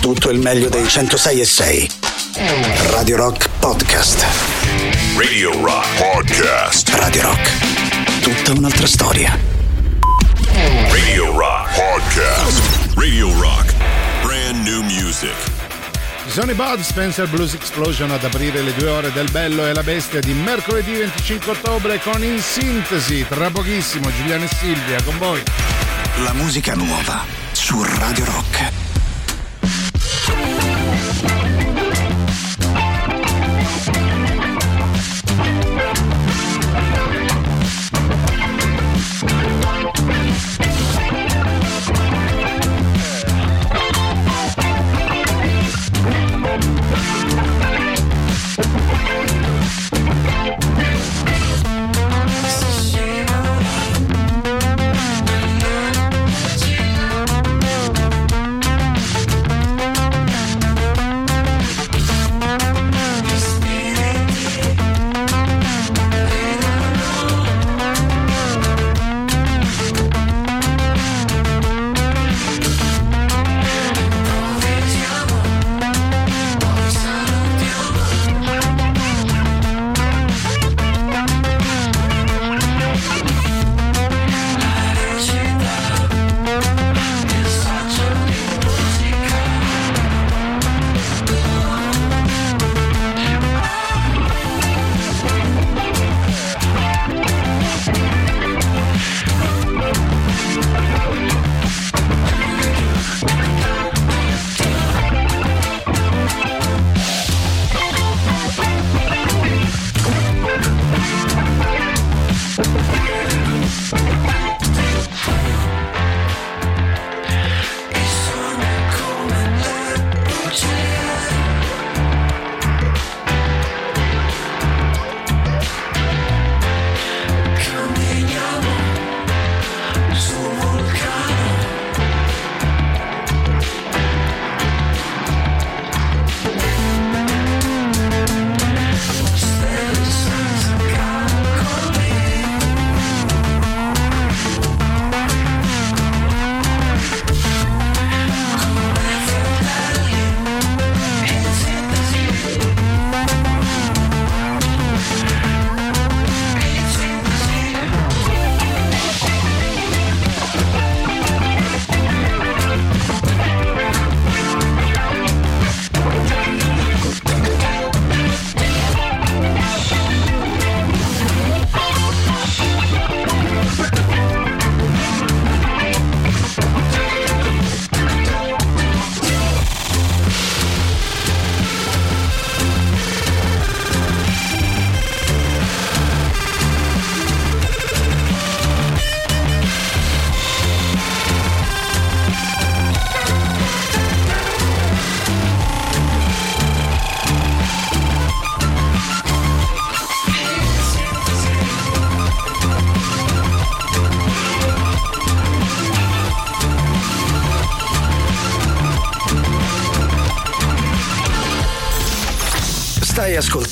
tutto il meglio dei 106 e 6. Radio Rock Podcast. Radio Rock Podcast. Radio Rock. Tutta un'altra storia. Radio Rock Podcast. Radio Rock. Brand new music. I Bud Spencer Blues Explosion ad aprire le due ore del Bello e la Bestia di mercoledì 25 ottobre con In Sintesi. Tra pochissimo Giuliano e Silvia con voi. La musica nuova su Radio Rock.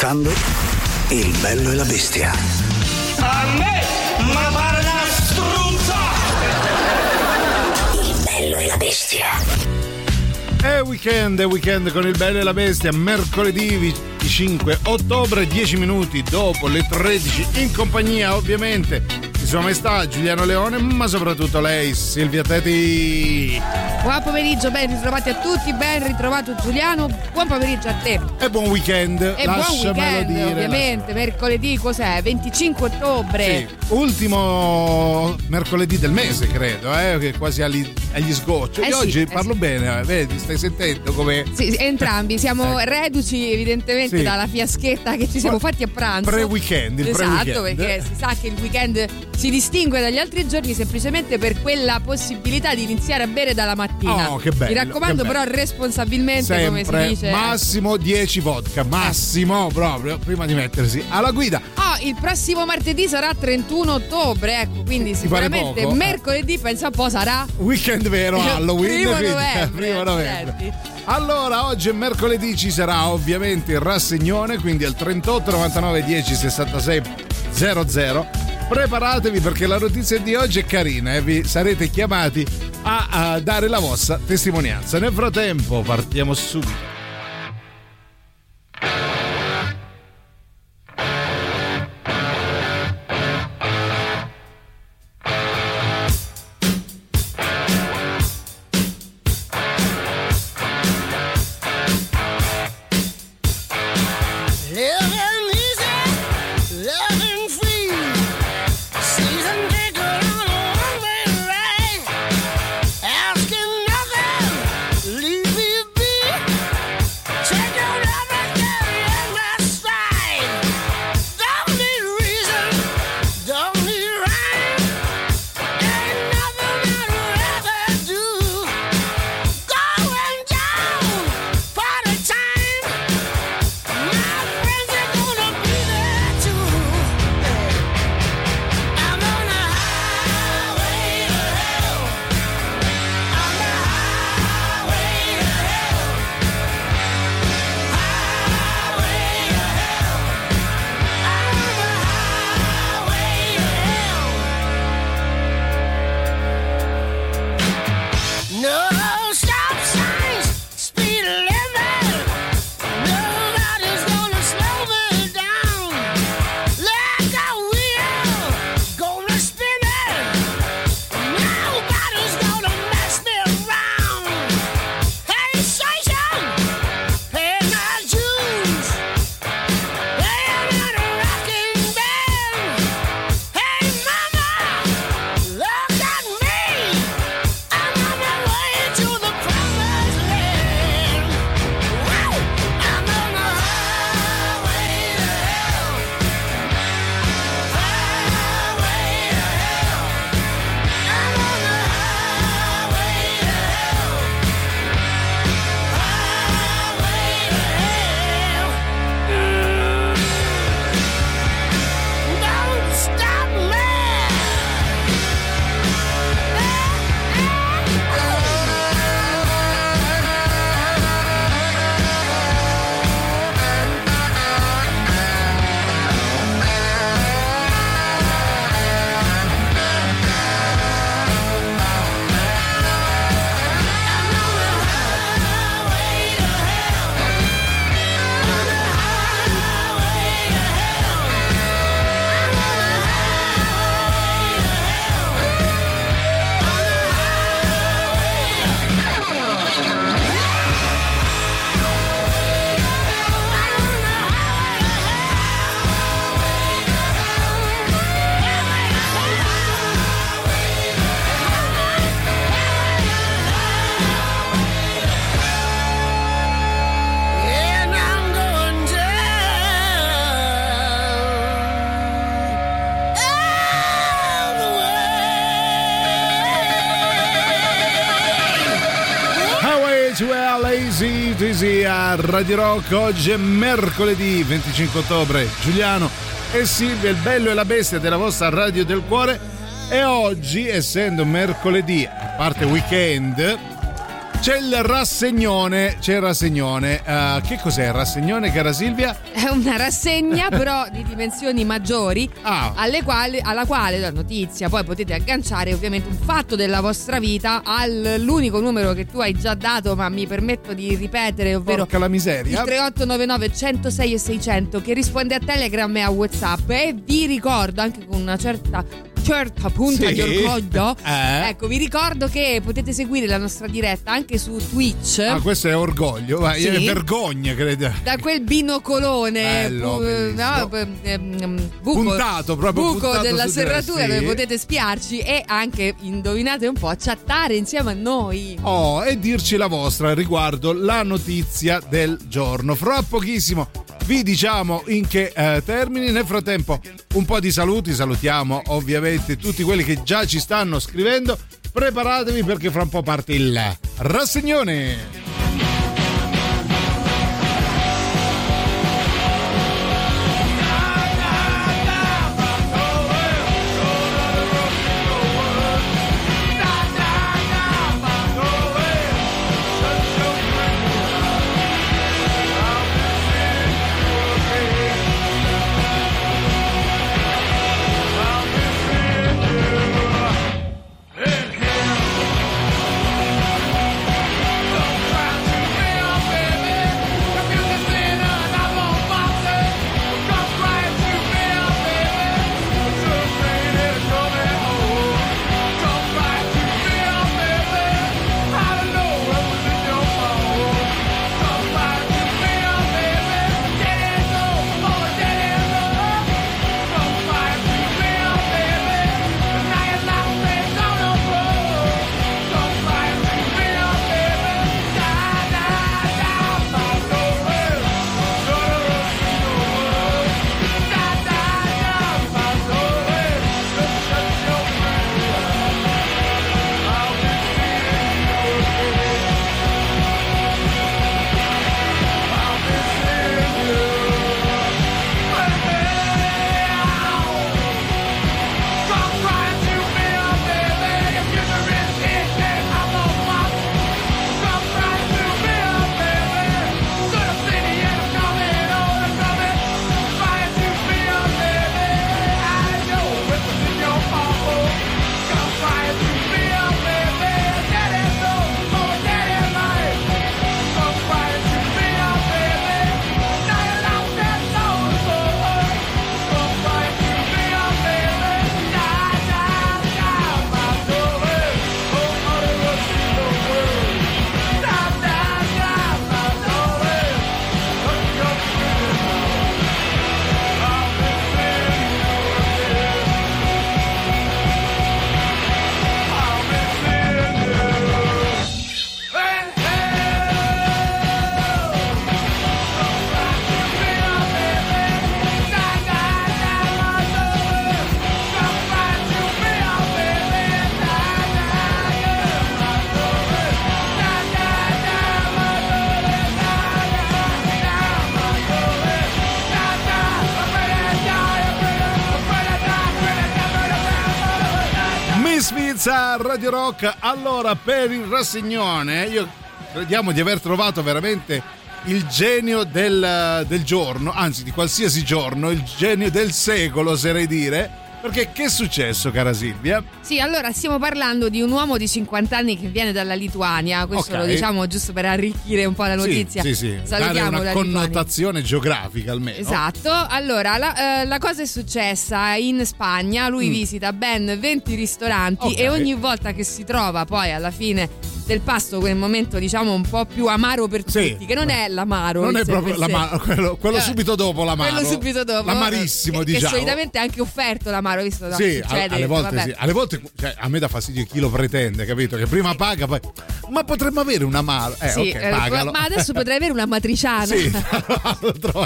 Ascoltando Il bello e la bestia. A me, ma pare una struzza! Il bello e la bestia. È weekend, è weekend con il bello e la bestia, mercoledì 25 ottobre, 10 minuti dopo le 13, in compagnia ovviamente Sua Maestà Giuliano Leone, ma soprattutto lei, Silvia Teti. Buon pomeriggio, ben ritrovati a tutti, ben ritrovato Giuliano, buon pomeriggio a te. E buon weekend, E buon weekend, dire. ovviamente, mercoledì cos'è? 25 ottobre. Sì, ultimo mercoledì del mese, credo, eh, che quasi agli, agli sgocci. Eh sì, oggi eh parlo sì. bene, eh, vedi, stai sentendo come Sì, entrambi siamo reduci evidentemente dalla fiaschetta che ci siamo fatti a pranzo. pre-weekend, il Esatto, pre-weekend. perché si sa che il weekend si distingue dagli altri giorni semplicemente per quella possibilità di iniziare a bere dalla mattina. Oh, che bello, Mi raccomando, bello. però, responsabilmente, come si sempre dice. massimo 10 vodka, massimo proprio prima di mettersi alla guida. Oh, il prossimo martedì sarà 31 ottobre, ecco, quindi sicuramente poco? mercoledì pensa un po' sarà Weekend vero, Halloween. Primo quindi, novembre, primo novembre. accidenti. Allora, oggi è mercoledì, ci sarà ovviamente il rassegnone, quindi al 38 99 10 66 00. Preparatevi perché la notizia di oggi è carina e vi sarete chiamati a, a dare la vostra testimonianza. Nel frattempo partiamo subito. Radio Rock. Oggi è mercoledì 25 ottobre. Giuliano e Silvia, il bello e la bestia della vostra Radio del Cuore. E oggi, essendo mercoledì, a parte weekend, c'è il rassegnone. C'è il rassegnone. Eh, che cos'è il rassegnone, cara Silvia? È una rassegna però di dimensioni maggiori Ah. alle quali- alla quale la notizia poi potete agganciare ovviamente un fatto della vostra vita all'unico numero che tu hai già dato ma mi permetto di ripetere ovvero Porca la il miseria. 3899 106 e 600 che risponde a Telegram e a Whatsapp e vi ricordo anche con una certa certa punta Sì. di orgoglio Eh. ecco vi ricordo che potete seguire la nostra diretta anche su Twitch Ah, questo è orgoglio, vai, Sì. è vergogna, credo. da quel binocolone Bello, bellissimo. no, ehm, buco, Puntato, proprio buco puntato della serratura sì. dove potete spiarci e anche indovinate un po' chattare insieme a noi Oh, e dirci la vostra riguardo la notizia del giorno. Fra pochissimo vi diciamo in che eh, termini. Nel frattempo, un po' di saluti. Salutiamo ovviamente tutti quelli che già ci stanno scrivendo. Preparatevi perché fra un po' parte il rassegnone. Rock. Allora, per il rassegnone, io crediamo di aver trovato veramente il genio del, del giorno, anzi di qualsiasi giorno, il genio del secolo, oserei dire. Perché che è successo, cara Silvia? Sì, allora stiamo parlando di un uomo di 50 anni che viene dalla Lituania. Questo Ok. lo diciamo giusto per arricchire un po' la notizia. Sì, sì, sì. Dare Salutiamo una la Lituania. connotazione geografica almeno. Esatto, allora la, eh, la cosa è successa in Spagna, lui visita ben 20 ristoranti Mm. Ok. e ogni volta che si trova poi alla fine del pasto quel momento diciamo un po' più amaro per Sì. tutti, che non è l'amaro. Non è proprio l'amaro, quello, quello subito dopo l'amaro. Quello subito dopo. L'amarissimo, che, diciamo. Che solitamente è anche offerto l'amaro, visto da Sì, succede. alle volte vabbè. sì. Alle volte cioè, a me dà fastidio chi lo pretende, capito? Che prima paga, poi. Ma potremmo avere un amaro. Eh, Sì, ok, eh, ma adesso potrei avere una matriciana. Sì,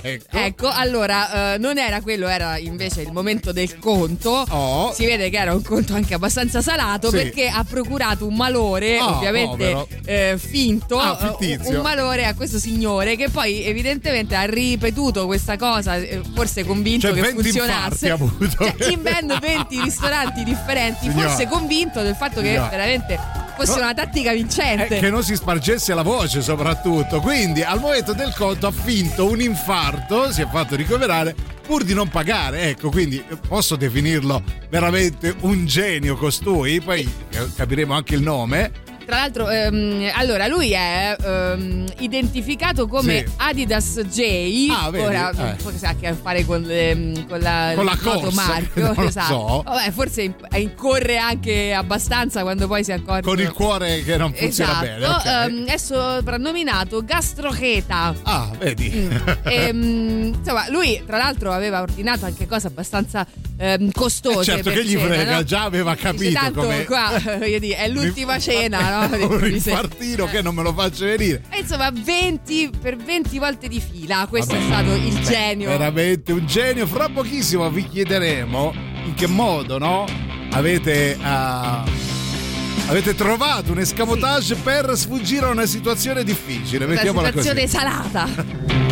ecco. Ecco, allora, eh, non era quello, era invece il momento del conto. Oh. Si vede che era un conto anche abbastanza salato Sì. perché ha procurato un malore, Oh, ovviamente povero. eh, finto, Ah, eh, un malore a questo signore che poi evidentemente ha ripetuto questa cosa, eh, forse convinto Cioè, che 20 funzionasse. infarti ha avuto. Cioè, in ben 20 ristoranti differenti, Signora. forse convinto del fatto che Signora. veramente fosse No. una tattica Eh, vincente. che non si spargesse la voce soprattutto quindi al momento del conto ha finto un infarto si è fatto ricoverare pur di non pagare ecco quindi posso definirlo veramente un genio costui poi eh, capiremo anche il nome Tra l'altro, ehm, allora lui è ehm, identificato come Sì. Adidas J. Ah, vedi? Ora, Eh. non so se ha a che fare con, le- con la, Con la il noto corsa, non lo esatto. so. Vabbè, forse in- incorre anche abbastanza quando poi si accorge. con il cuore che non funziona Esatto, bene ok. ehm, è soprannominato Gastrocheta. ah vedi Ehm, insomma, lui tra l'altro aveva ordinato anche cose abbastanza ehm, costose. certo per che gli cena, frega no? già aveva Dice, capito tanto come qua voglio dire, è l'ultima cena, no? un infartino che non me lo faccio venire E insomma, 20 per 20 volte di fila. Questo Vabbè. è stato il genio. veramente un genio. Fra pochissimo vi chiederemo in che modo, no? Avete. ah, avete trovato un escamotage per sfuggire a una situazione difficile. Una situazione così. salata.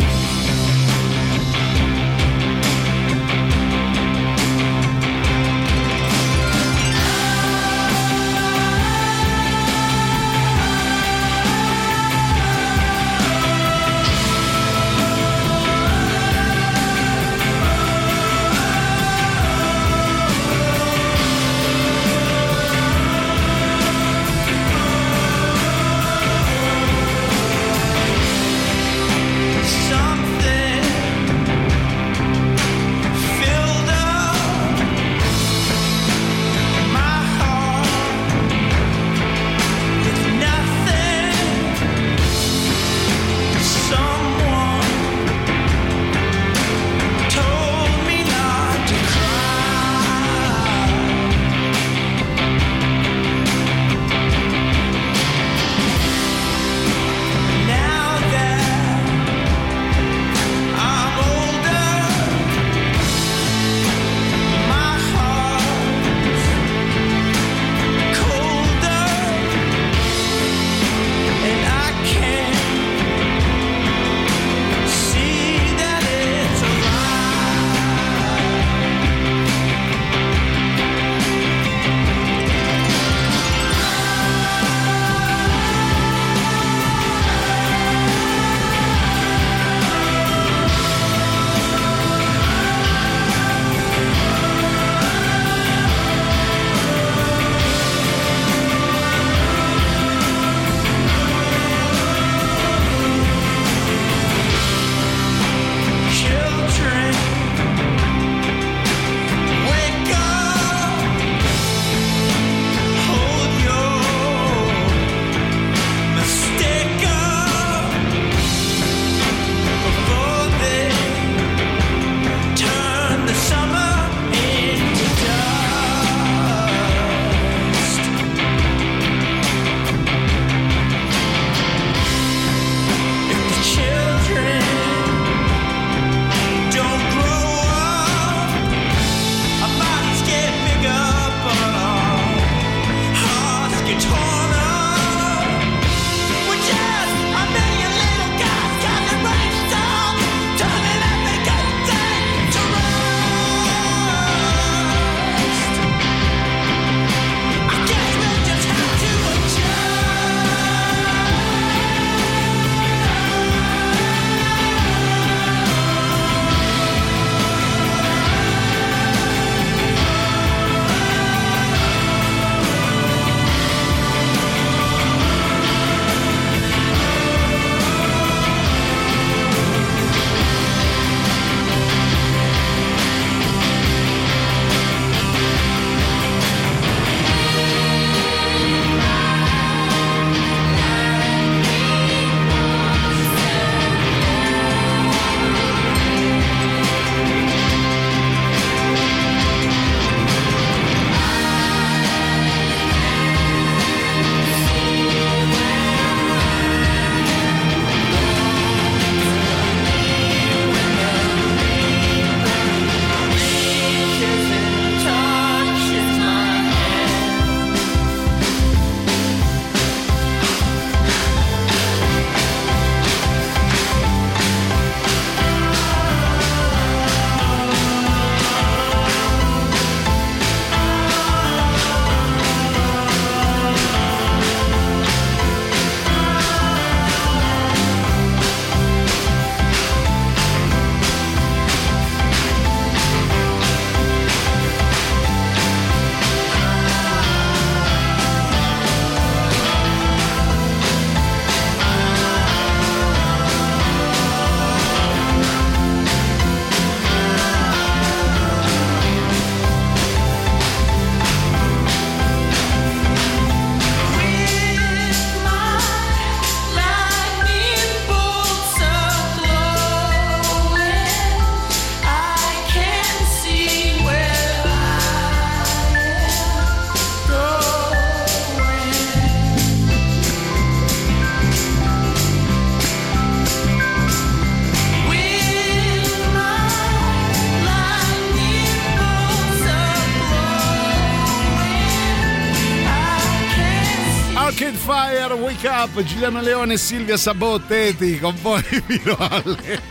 Giuliano Leone e Silvia Sabotteti con voi fino alle,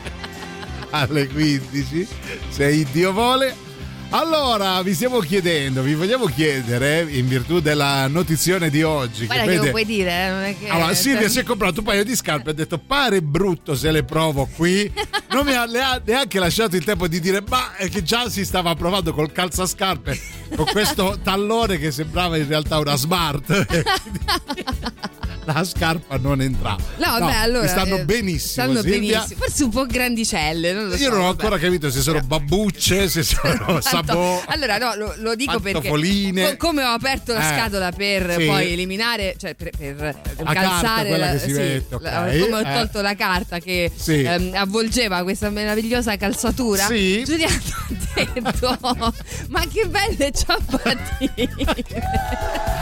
alle 15, se Dio vuole. Allora, vi stiamo chiedendo, vi vogliamo chiedere, in virtù della notizione di oggi, Guarda che che vede... lo puoi dire, eh, non è che. Allora, Silvia si è comprato un paio di scarpe e ha detto pare brutto se le provo qui. Non mi ha neanche lasciato il tempo di dire ma è che già si stava provando col calzascarpe con questo tallone che sembrava in realtà una smart. La scarpa non entrava. No, vabbè, allora. Mi stanno eh, benissimo, Stanno Silvia. benissimo. Forse un po' grandicelle, non lo so. Io non ho vabbè. ancora capito se sono babbucce, se sono sabò. Allora, no, lo, lo dico perché co- come ho aperto la Eh, scatola per sì. poi eliminare, cioè per, per La calzare la- sì, mette, ok. la- come ho Eh. tolto la carta che Sì. ehm, avvolgeva questa meravigliosa calzatura. Sì. Giuliano ha detto: Ma che belle ciabattine!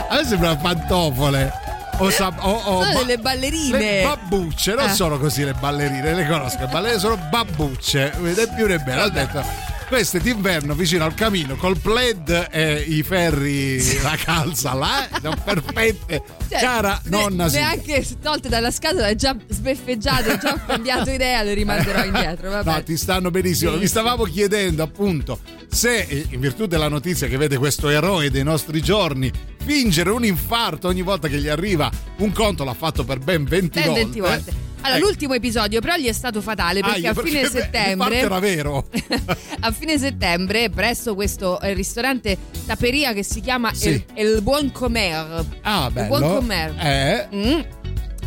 A me sembra pantofole. O, sab- o, o Sono ba- delle ballerine. Le babbucce, non Eh. sono così le ballerine, le conosco. Le ballerine sono babbucce, né più né meno. Ho detto, queste d'inverno vicino al camino col plaid e i ferri, la calza là, sono perfette. Cioè, Cara ne- nonna Silvia. neanche tolte dalla scatola, è già sbeffeggiato, è già cambiato idea, le rimanderò indietro. Vabbè. No, ti stanno benissimo. Vi stavamo chiedendo appunto se, eh, in virtù della notizia che vede questo eroe dei nostri giorni, fingere un infarto ogni volta che gli arriva un conto, l'ha fatto per ben 20 Ben volte. 20 volte. Allora, Ecco. l'ultimo episodio però gli è stato fatale perché Aia, a fine perché settembre l'infarto era vero. a fine settembre presso questo eh, ristorante taperia che si chiama Sì. El, El Buon Comer. Ah, Il bello. Buon Comer. Eh. Mm.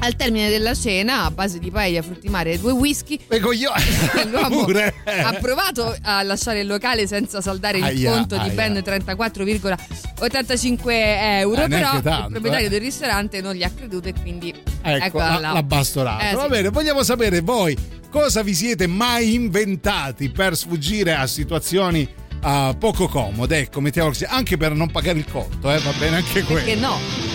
Al termine della cena, a base di paella, frutti mare e due whisky, coglioni. l'uomo Pure. ha provato a lasciare il locale senza saldare il Aia, conto di aia. ben 34,85 euro. Eh, però tanto, il proprietario eh. del ristorante non gli ha creduto e quindi Ecco, eccola la, la bastonata. Eh, Va sì. bene, vogliamo sapere voi cosa vi siete mai inventati per sfuggire a situazioni ah, poco comode. Ecco, mettiamo così, anche per non pagare il conto, eh, va bene anche quello. Che no.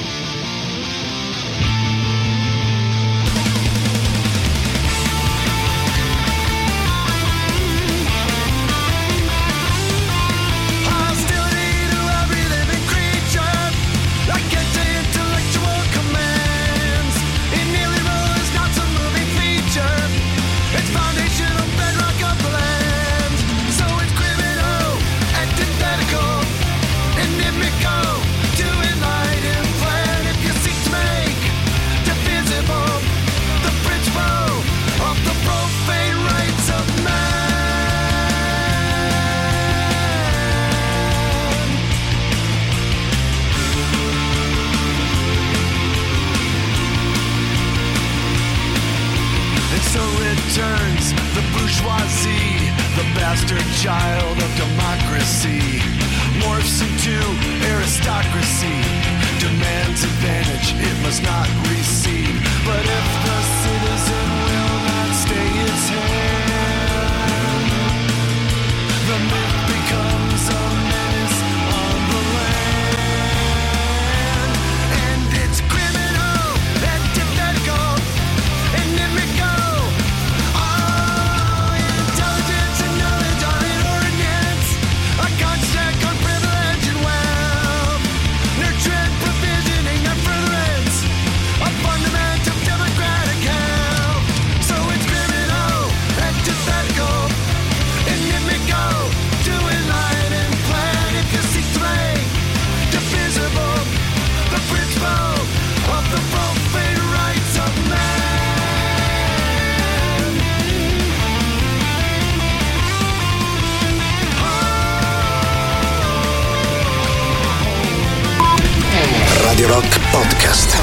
Rock Podcast.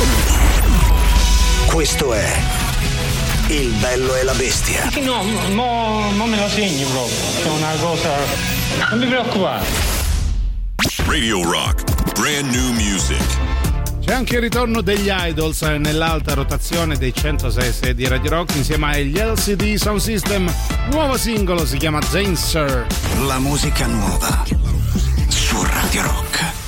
Questo è Il bello e la bestia. No, mo, mo me lo segni proprio, è una cosa... Non mi preoccupare. Radio Rock. Brand new music. C'è anche il ritorno degli Idols nell'alta rotazione dei 106 di Radio Rock insieme agli LCD Sound System. Nuovo singolo si chiama Zane Sir. La musica nuova su Radio Rock.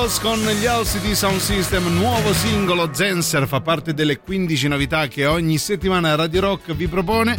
Idols con gli LCD Sound System, nuovo singolo Zenser, fa parte delle 15 novità che ogni settimana Radio Rock vi propone.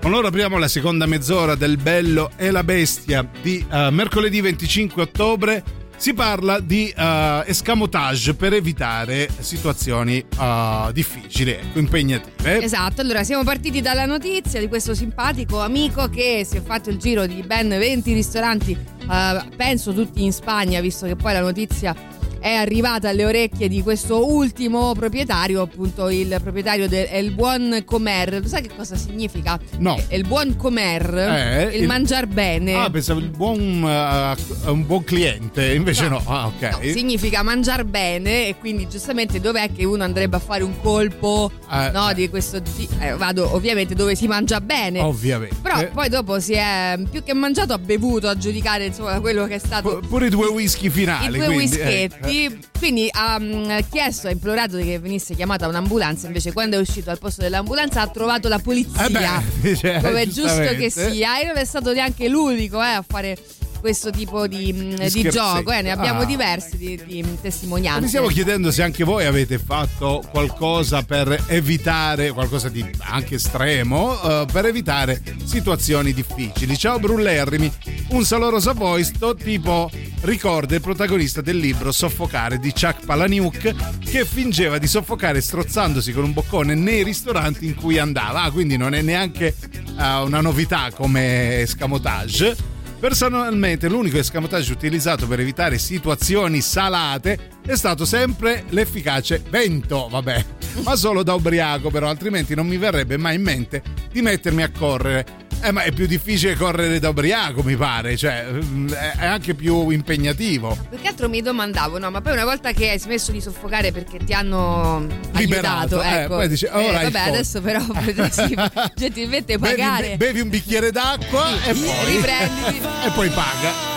Con loro apriamo la seconda mezz'ora del Bello e la Bestia di eh, mercoledì 25 ottobre. Si parla di eh, escamotage per evitare situazioni eh, difficili, ecco, impegnative. Esatto, allora siamo partiti dalla notizia di questo simpatico amico che si è fatto il giro di ben 20 ristoranti, eh, penso tutti in Spagna, visto che poi la notizia è arrivata alle orecchie di questo ultimo proprietario, appunto il proprietario del il buon comer. Lo sai che cosa significa? No. Il buon comer, Eh, il, il- mangiar bene. Ah, pensavo il buon, eh, un buon cliente, invece no. Ah, ok. No, significa mangiar bene e quindi giustamente dov'è che uno andrebbe a fare un colpo Eh, no, eh. di questo eh, vado ovviamente dove si mangia bene Ovviamente. però poi dopo si è più che mangiato ha bevuto a giudicare insomma quello che è stato Pu- Pure i due whisky i finali. due quindi, whischetti eh, quindi ha mm, chiesto ha implorato che venisse chiamata un'ambulanza invece quando è uscito al posto dell'ambulanza ha trovato la polizia Eh beh, cioè, come è giusto che sia. E non è stato neanche l'unico eh, a fare questo tipo di, mm, di gioco eh, ne abbiamo Ah. diversi di, di testimonianze Mi stiamo chiedendo se anche voi avete fatto qualcosa per evitare, qualcosa di anche estremo, eh, per evitare situazioni difficili. Ciao Brullerrimi, un salorosa voi, sto tipo ricorda il protagonista del libro Soffocare di Chuck Palahniuk che fingeva di soffocare strozzandosi con un boccone nei ristoranti in cui andava. Ah, quindi non è neanche eh, una novità come escamotage. Personalmente l'unico escamotage utilizzato per evitare situazioni salate è stato sempre l'efficace vento, vabbè, ma solo da ubriaco però, altrimenti non mi verrebbe mai in mente di mettermi a correre. Eh, ma è più difficile correre da ubriaco, mi pare, cioè mm, è anche più impegnatiamo. Più che altro mi domandavo, no, ma poi una volta che hai smesso di soffocare perché ti hanno Liberato, aiutato, eh, ecco. poi dici, ora hai vabbè, adesso però sì, gentilmente Bevi, pagare. bevi un bicchiere d'acqua e poi, Riprenditi. e poi paga.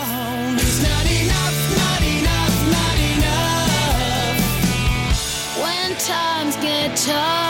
Times get tough,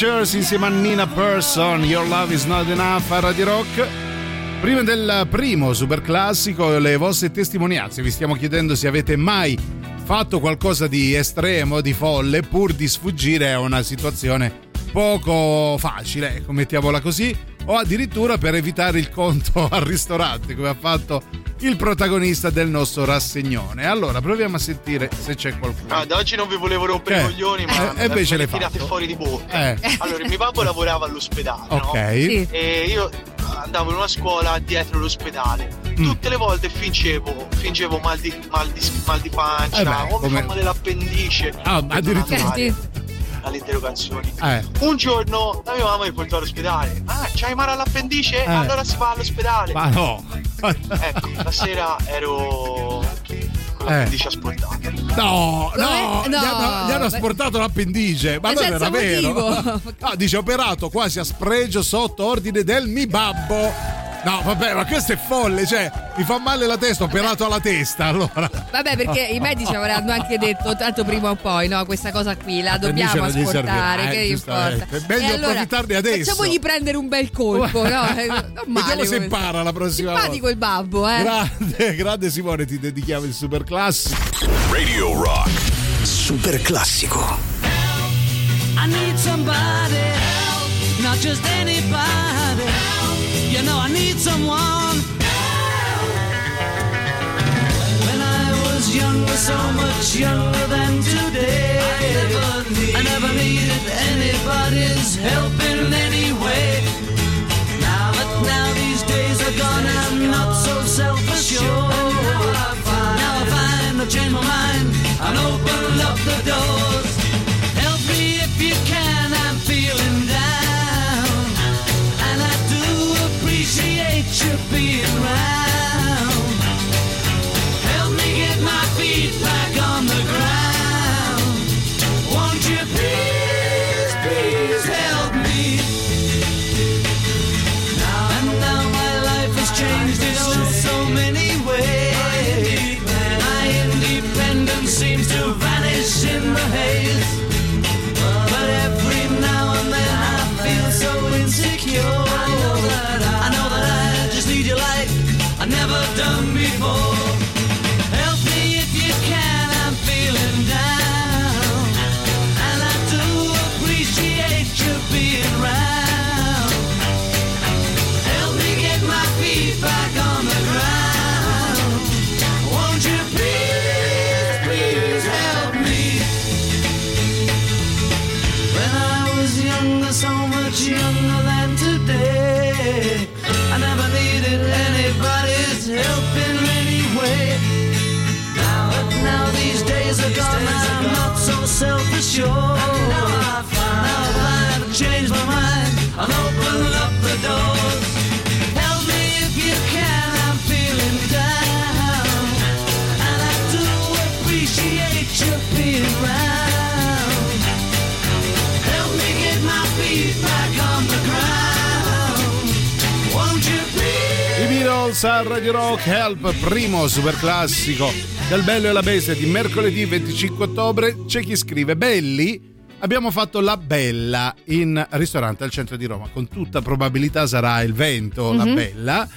Preachers insieme a Nina Persson, Your Love is Not Enough a Radio Rock. Prima del primo super classico, le vostre testimonianze. Vi stiamo chiedendo se avete mai fatto qualcosa di estremo, di folle, pur di sfuggire a una situazione poco facile, ecco, mettiamola così, o addirittura per evitare il conto al ristorante, come ha fatto il protagonista del nostro rassegnone. Allora, proviamo a sentire se c'è qualcuno. Ah, da oggi non vi volevo rompere Eh, i coglioni, ma eh, invece le tirate fatto. fuori di bocca. Eh. Allora, mio babbo lavorava all'ospedale, no? Ok. Sì. E io andavo in una scuola dietro l'ospedale. Mm. Tutte le volte fingevo, fingevo mal di, mal di, mal di pancia, Eh beh, o mi come- fa male l'appendice. Ah, addirittura. Alle interrogazioni. Eh. Un giorno la mia mamma mi portò all'ospedale. Ah, c'hai male all'appendice? Eh. Allora si va all'ospedale. Ma no. Ecco, la sera ero con Eh. l'appendice asportata. No, no, gli No. hanno, gli hanno asportato l'appendice, ma non era vero. No, dice operato quasi a spregio sotto ordine del mi babbo. No, vabbè, ma questo è folle, cioè, mi fa male la testa, ho operato alla testa, allora. Vabbè, perché i medici avranno anche detto, tanto prima o poi, no, questa cosa qui la dobbiamo asportare, servirà, che eh, importa? È meglio E allora, approfittarne adesso. Facciamogli prendere un bel colpo, no? Eh, Non male Vediamo se impara la prossima Simpatico il babbo, eh. Grande, grande Simone, ti dedichiamo il super classico. Radio Rock. Super classico. I need somebody help, not just anybody. You know I need someone. When I was younger, so much younger than today. I never, needed anybody's help in any way. Now that now these days are gone, I'm not so self-assured. Now I find I've changed my mind and opened up the doors should be around. Beatles a Radio Rock Help, primo super classico del Bello e la Bestia di mercoledì 25 ottobre. C'è chi scrive: Belli, abbiamo fatto la bella in ristorante al centro di Roma. Con tutta probabilità sarà il vento, la bella.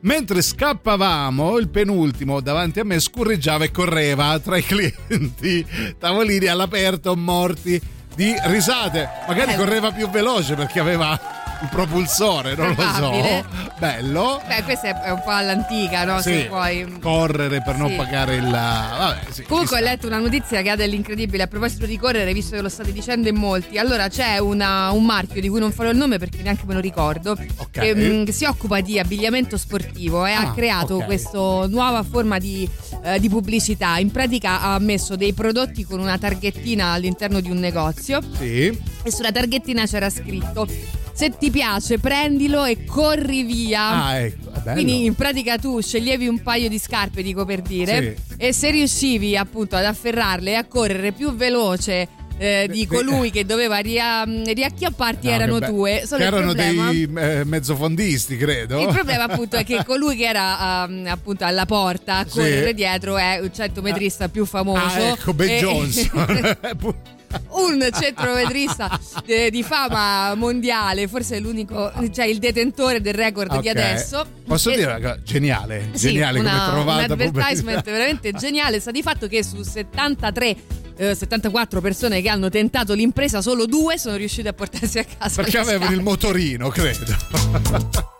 Mentre scappavamo, il penultimo davanti a me scurreggiava e correva tra i clienti, tavolini all'aperto, morti di risate. Magari Eh. correva più veloce perché aveva il propulsore, non lo so. Bello. Beh, questa è un po' all'antica, no? Sì, Se vuoi. correre per non Sì. pagare il. Vabbè, sì, Comunque ho letto una notizia che ha dell'incredibile a proposito di correre, visto che lo state dicendo in molti. Allora c'è una- un marchio di cui non farò il nome perché neanche me lo ricordo, Ok. che, mm, che si occupa di abbigliamento sportivo e Ah, ha creato ok. questa nuova forma di, eh, di pubblicità. In pratica ha messo dei prodotti con una targhettina all'interno di un negozio Sì. e sulla targhettina c'era scritto se ti piace prendilo e corri via. Ah, ecco. Quindi in pratica tu sceglievi un paio di scarpe, dico per dire, Sì. e se riuscivi appunto ad afferrarle e a correre più veloce eh, di colui che doveva ria- riacchiapparti No, erano tue. Solo erano problema, dei eh, mezzofondisti, credo. il problema appunto è che colui che era um, appunto alla porta a Sì. correre dietro è un centometrista più famoso. Ah, ecco, Ben E- Johnson. un centrometrista eh, di fama mondiale, forse è l'unico, cioè il detentore del record di Ok. adesso. Posso E- dire, raga, geniale, sì, geniale una- come trovata. Un advertisement veramente geniale. Sta di fatto che su 73. eh, 74 persone che hanno tentato l'impresa, solo due sono riuscite a portarsi a casa. Perché avevano il motorino, credo.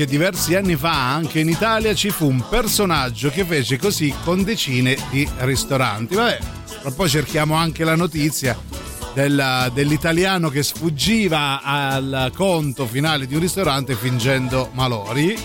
che diversi anni fa anche in Italia ci fu un personaggio che fece così con decine di ristoranti. Vabbè, tra poi cerchiamo anche la notizia della- dell'italiano che sfuggiva al conto finale di un ristorante fingendo malori.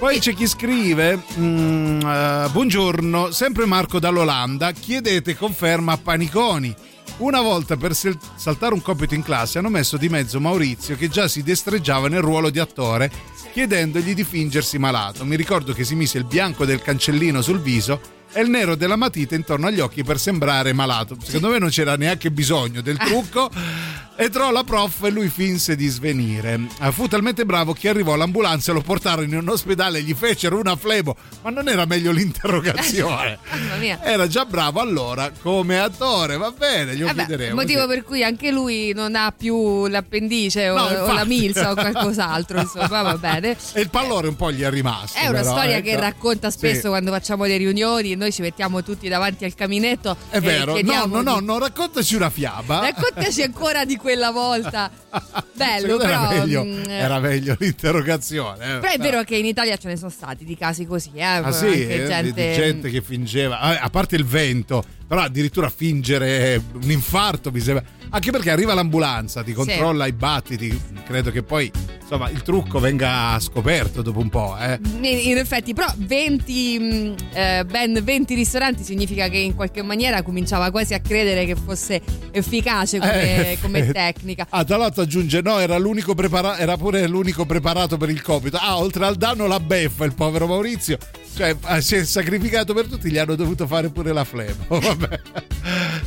Poi c'è chi scrive: mm, eh, Buongiorno, sempre Marco dall'Olanda. Chiedete conferma a Paniconi. Una volta per saltare un compito in classe hanno messo di mezzo Maurizio che già si destreggiava nel ruolo di attore chiedendogli di fingersi malato. Mi ricordo che si mise il bianco del cancellino sul viso e il nero della matita intorno agli occhi per sembrare malato. Secondo me non c'era neanche bisogno del trucco. Entrò la prof e lui finse di svenire. Eh, Fu talmente bravo che arrivò l'ambulanza, lo portarono in un ospedale e gli fecero una flebo. Ma non era meglio l'interrogazione? Mamma mia. Era già bravo allora come attore, va bene, glielo Vabbè, chiederemo. motivo sì. per cui anche lui non ha più l'appendice o, No, o la milza o qualcos'altro, insomma, va bene. E il pallore un po' gli è rimasto. È una però, storia ecco. che racconta spesso Sì. quando facciamo le riunioni, noi ci mettiamo tutti davanti al caminetto. È vero, no, no, no, no, raccontaci una fiaba. Raccontaci ancora di quella volta. Bello, però. era meglio, mm, era meglio l'interrogazione. eh. Però è vero che in Italia ce ne sono stati di casi così, eh. Ah sì, eh, gente, di gente che fingeva, a parte il vento, però addirittura fingere un infarto mi sembra. Anche perché arriva l'ambulanza, ti controlla i battiti, credo che poi insomma il trucco venga scoperto dopo un po'. Eh. In effetti, però 20, mh, eh, ben 20 ristoranti significa che in qualche maniera cominciava quasi a credere che fosse efficace come, Eh, come tecnica. Ah, tra l'altro aggiunge: no, era, l'unico prepara- era pure l'unico preparato per il compito. Ah, oltre al danno la beffa il povero Maurizio. Cioè, si è sacrificato per tutti, gli hanno dovuto fare pure la flebo. Vabbè.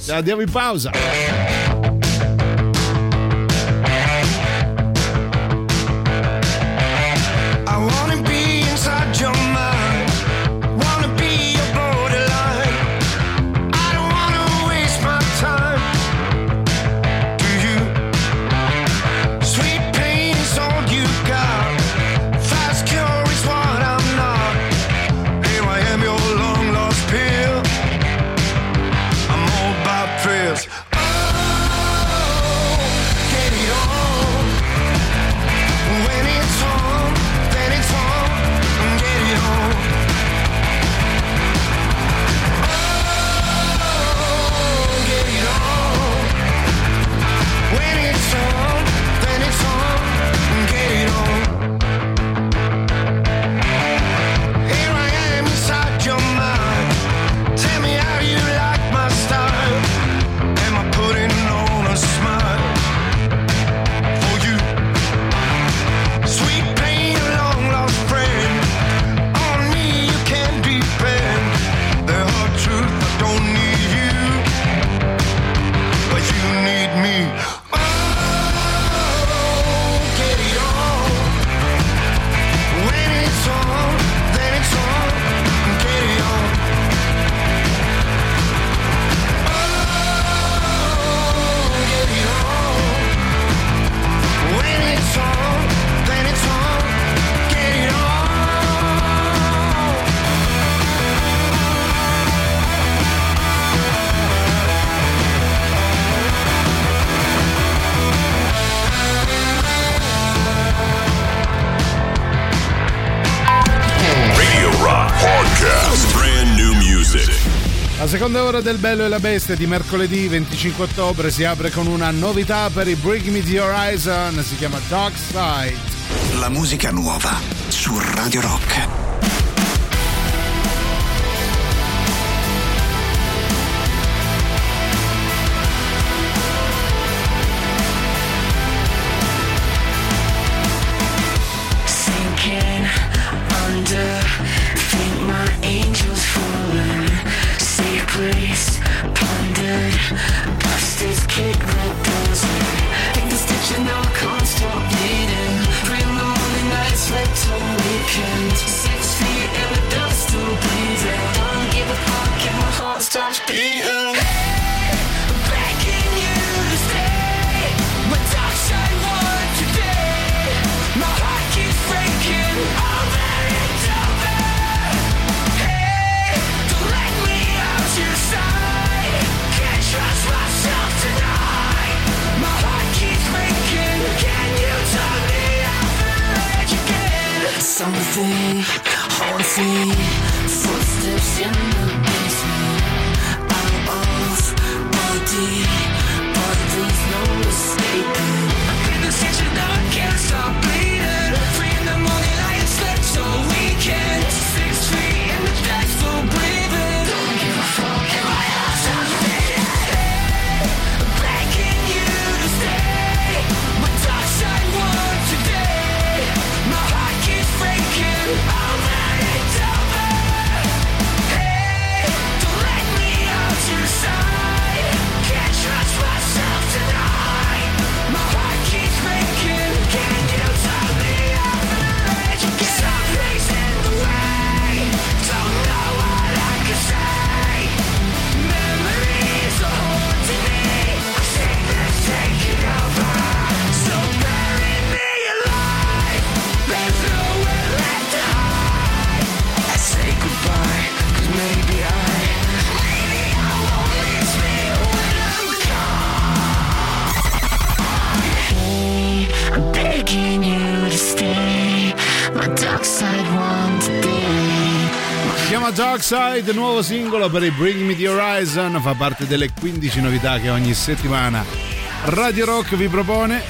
Andiamo in pausa. Seconda ora del Bello e la Bestia di mercoledì 25 ottobre si apre con una novità per i Bring Me the Horizon, si chiama Dark Side. La musica nuova su Radio Rock. something haunting. Footsteps in the basement. Out of body, but there's no escaping. I've been in such a I can't stop bleeding. Three in the morning, I had slept all weekend. Chiama Darkside, nuovo singolo per il Bring Me the Horizon, fa parte delle 15 novità che ogni settimana Radio Rock vi propone.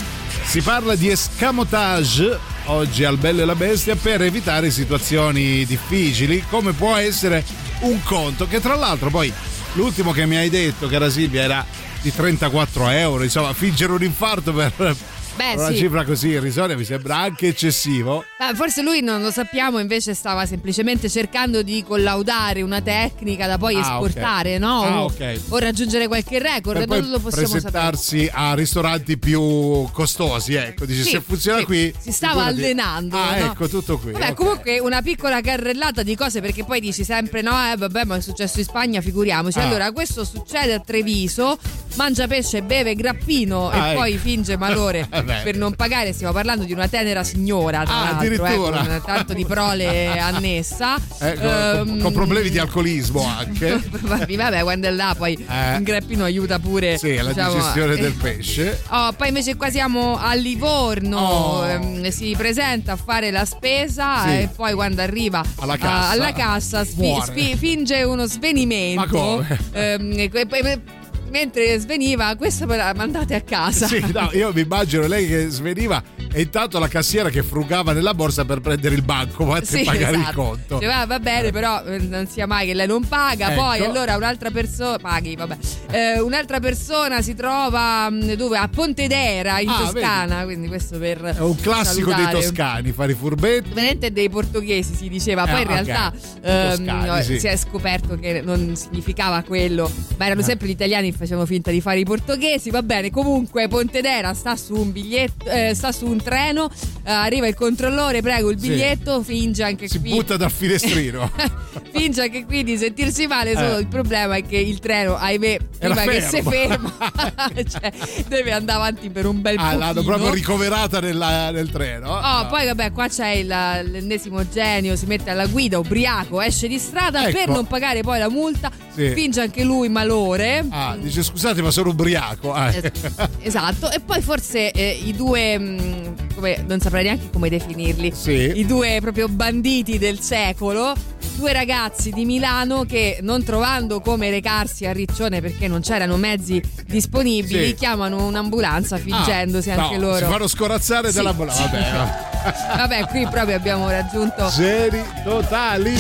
Si parla di escamotage oggi al Bello e la Bestia per evitare situazioni difficili, come può essere un conto, che tra l'altro poi l'ultimo che mi hai detto, cara Silvia, era di 34 euro, insomma, fingere un infarto per Beh, una sì. cifra così irrisoria mi sembra anche eccessivo. Ah, Forse lui non lo sappiamo, invece stava semplicemente cercando di collaudare una tecnica da poi Ah, esportare, ok. no? Ah, o, ok. o raggiungere qualche record, per non lo possiamo sapere. presentarsi a ristoranti più costosi, ecco, dici Sì, se funziona sì, qui si stava allenando, Ah, no? ecco, tutto qui. Vabbè, ok. comunque una piccola carrellata di cose perché poi dici sempre no, eh, vabbè, ma è successo in Spagna, figuriamoci. Ah. Allora, questo succede a Treviso, mangia pesce, beve grappino Ah, e ecco. poi finge malore Vabbè. per non pagare. Stiamo parlando di una tenera signora, tra Ah, l'altro, eh, con tanto di prole annessa. Eh, con, Ehm, con problemi di alcolismo anche. Vabbè, quando è là poi Eh. un grappino aiuta pure Sì, la diciamo, digestione eh, del pesce. Oh, poi invece qua siamo a Livorno, Oh. ehm, si presenta a fare la spesa Sì. e poi quando arriva Alla cassa. alla cassa sfi- sfi- finge uno svenimento. Ma come? Ehm, e poi- mentre sveniva, questa me la mandate a casa. Sì, no, io mi immagino lei che sveniva e intanto la cassiera che frugava nella borsa per prendere il banco e Sì, pagare il esatto. conto. Cioè, va, va bene, però eh, non sia mai che lei non paga. Ecco. Poi allora un'altra persona. Paghi, vabbè. Eh, un'altra persona si trova mh, dove? A Pontedera in Ah, Toscana. Quindi questo per. È un classico salutare. dei toscani, fare i furbetti. Veramente dei portoghesi si diceva, poi Ah, in realtà ok. ehm, Toscani, sì. si è scoperto che non significava quello, ma Eh. erano sempre gli italiani che facevano finta di fare i portoghesi. Va bene, comunque Pontedera sta su un biglietto, eh, sta su un treno, eh, arriva il controllore, prego il Sì. biglietto, finge anche Si qui. butta dal finestrino. Finge anche qui di sentirsi male, solo Eh. il problema è che il treno, ahimè, prima che si ferma, cioè, deve andare avanti per un bel Ah, po'. l'hanno proprio ricoverata nella- nel treno. Oh, poi vabbè, qua c'è il- l'ennesimo genio, si mette alla guida, ubriaco, esce di strada Ecco. per non pagare poi la multa, Sì. finge anche lui malore. Ah, dice scusate ma sono ubriaco. Ah. Es- Esatto, e poi forse eh, i due, mh, come, non saprei neanche come definirli, Sì. i due proprio banditi del secolo, due ragazzi di Milano che non trovando come recarsi a Riccione perché non c'erano mezzi disponibili, Sì. chiamano un'ambulanza fingendosi Ah, anche no, loro. Si fanno scorazzare Sì. dalla bolla. Vabbè, no. Vabbè, qui proprio abbiamo raggiunto Zeri totali.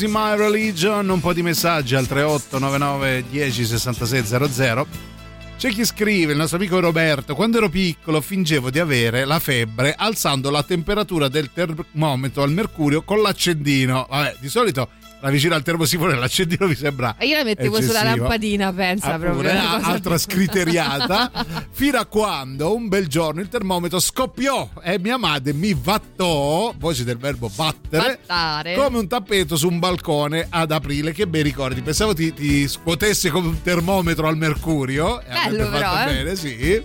Losing My Religion, un po' di messaggi al 3899 10 66 00. C'è chi scrive, il nostro amico Roberto, quando ero piccolo fingevo di avere la febbre alzando la temperatura del termometro al mercurio con l'accendino. Vabbè, di solito la vicino al termosifone l'accendino mi sembra E io la mettevo sulla eccessivo. lampadina, pensa Ah, proprio. una altra scriteriata fino a quando un bel giorno il termometro scoppiò e mia madre mi vattò voce del verbo battere Battare. come un tappeto su un balcone ad aprile che bei ricordi pensavo ti, ti scuotesse come un termometro al mercurio e Bello però, fatto eh. bene sì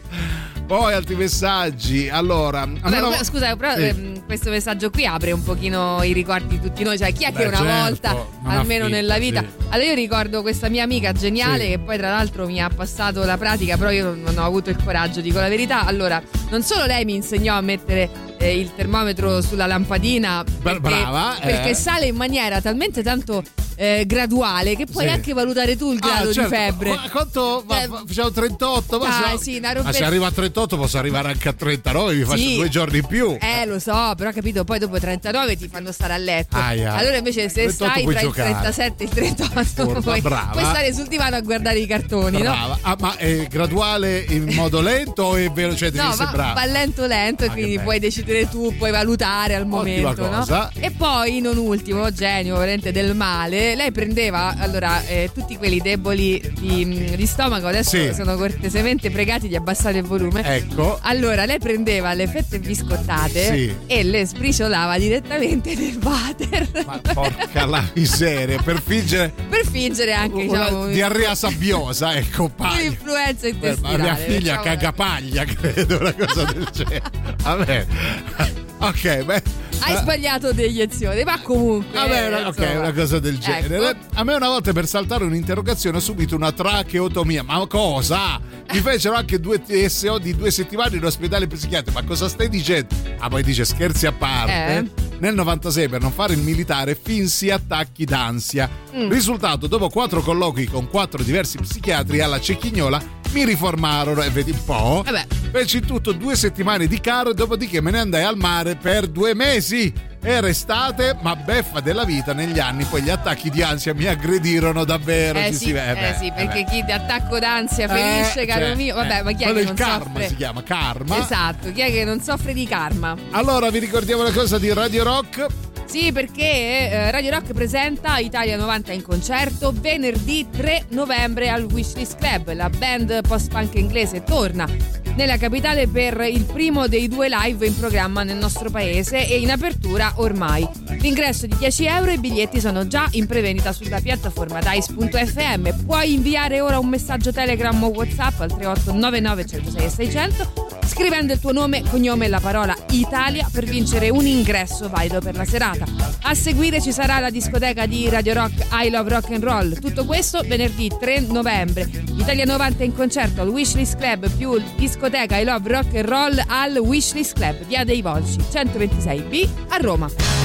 poi altri messaggi allora Vabbè, no- scusa, però ehm, questo messaggio qui apre un pochino i ricordi di tutti noi, cioè chi è Beh, che una certo, volta, almeno affitta, nella vita. sì. Allora io ricordo questa mia amica geniale Sì. che poi tra l'altro mi ha passato la pratica, però io non ho avuto il coraggio, dico la verità. Allora, non solo lei mi insegnò a mettere eh, il termometro sulla lampadina perché, brava, eh. perché sale in maniera talmente tanto eh, graduale che puoi Sì. anche valutare tu il grado Ah, certo. di febbre. Qu- Quanto Eh, fa- facciamo 38? Ma, se- sì, ma se arriva a 38 posso arrivare anche a 39, mi faccio Sì. due giorni in più. Eh, lo so, però capito, poi dopo 39 ti fanno stare a letto. Aia. Allora invece se 38 stai tra giocare. il 37 e il 38 Furba, puoi, puoi stare sul divano a guardare i cartoni, no? Brava. Ah, ma è graduale in modo lento o è vero? Cioè, No, va, va lento lento Ah, quindi puoi decidere tu, puoi valutare al momento, no? E poi, non ultimo, genio veramente del male, lei prendeva, allora, eh, tutti quelli deboli di, di stomaco adesso Sì. sono cortesemente pregati di abbassare il volume. Ecco. Allora, lei prendeva le fette biscottate Sì. e le sbriciolava direttamente nel water. Ma porca la miseria, per fingere per fingere anche una diciamo diarrea sabbiosa, ecco, Ma intestinale. mia figlia diciamo. cagapaglia, credo, una cosa del genere. Vabbè. Ok, beh. Hai sbagliato deiniezione, ma comunque. Vabbè, una- ok, una cosa del genere. Ecco. A me una volta per saltare un'interrogazione ho subito una tracheotomia. Ma cosa? Mi fecero anche due TSO di due settimane in ospedale psichiatrico. Ma cosa stai dicendo? Ah, poi dice scherzi a parte. Eh. Nel 96 per non fare il militare finsi attacchi d'ansia. Mm. Risultato, dopo quattro colloqui con quattro diversi psichiatri alla Cecchignola, mi riformarono e vedi un po'. Vabbè. Feci tutto due settimane di caro, dopodiché me ne andai al mare per due mesi. Era estate, ma beffa della vita negli anni, poi gli attacchi di ansia mi aggredirono davvero. Eh sì, si eh beh, sì, eh perché beh. chi di attacco d'ansia ferisce, Eh, caro cioè, mio. Vabbè, eh, ma chi è che non karma soffre? si chiama karma. Esatto, chi è che non soffre di karma? Allora vi ricordiamo una cosa di Radio Rock. Sì, perché eh, Radio Rock presenta Italia 90 in concerto venerdì 3 novembre al Wishlist Club. La band post-punk inglese torna nella capitale per il primo dei due live in programma nel nostro paese e in apertura ormai. L'ingresso di 10 euro e i biglietti sono già in prevendita sulla piattaforma dice.fm. Puoi inviare ora un messaggio Telegram o WhatsApp al 3899 106 600 scrivendo il tuo nome, cognome e la parola Italia per vincere un ingresso valido per la serata. A seguire ci sarà la discoteca di Radio Rock I Love Rock and Roll. Tutto questo venerdì 3 novembre. Italia 90 in concerto al Wishlist Club più discoteca I Love Rock and Roll al Wishlist Club, via dei Volsci, 126B a Roma.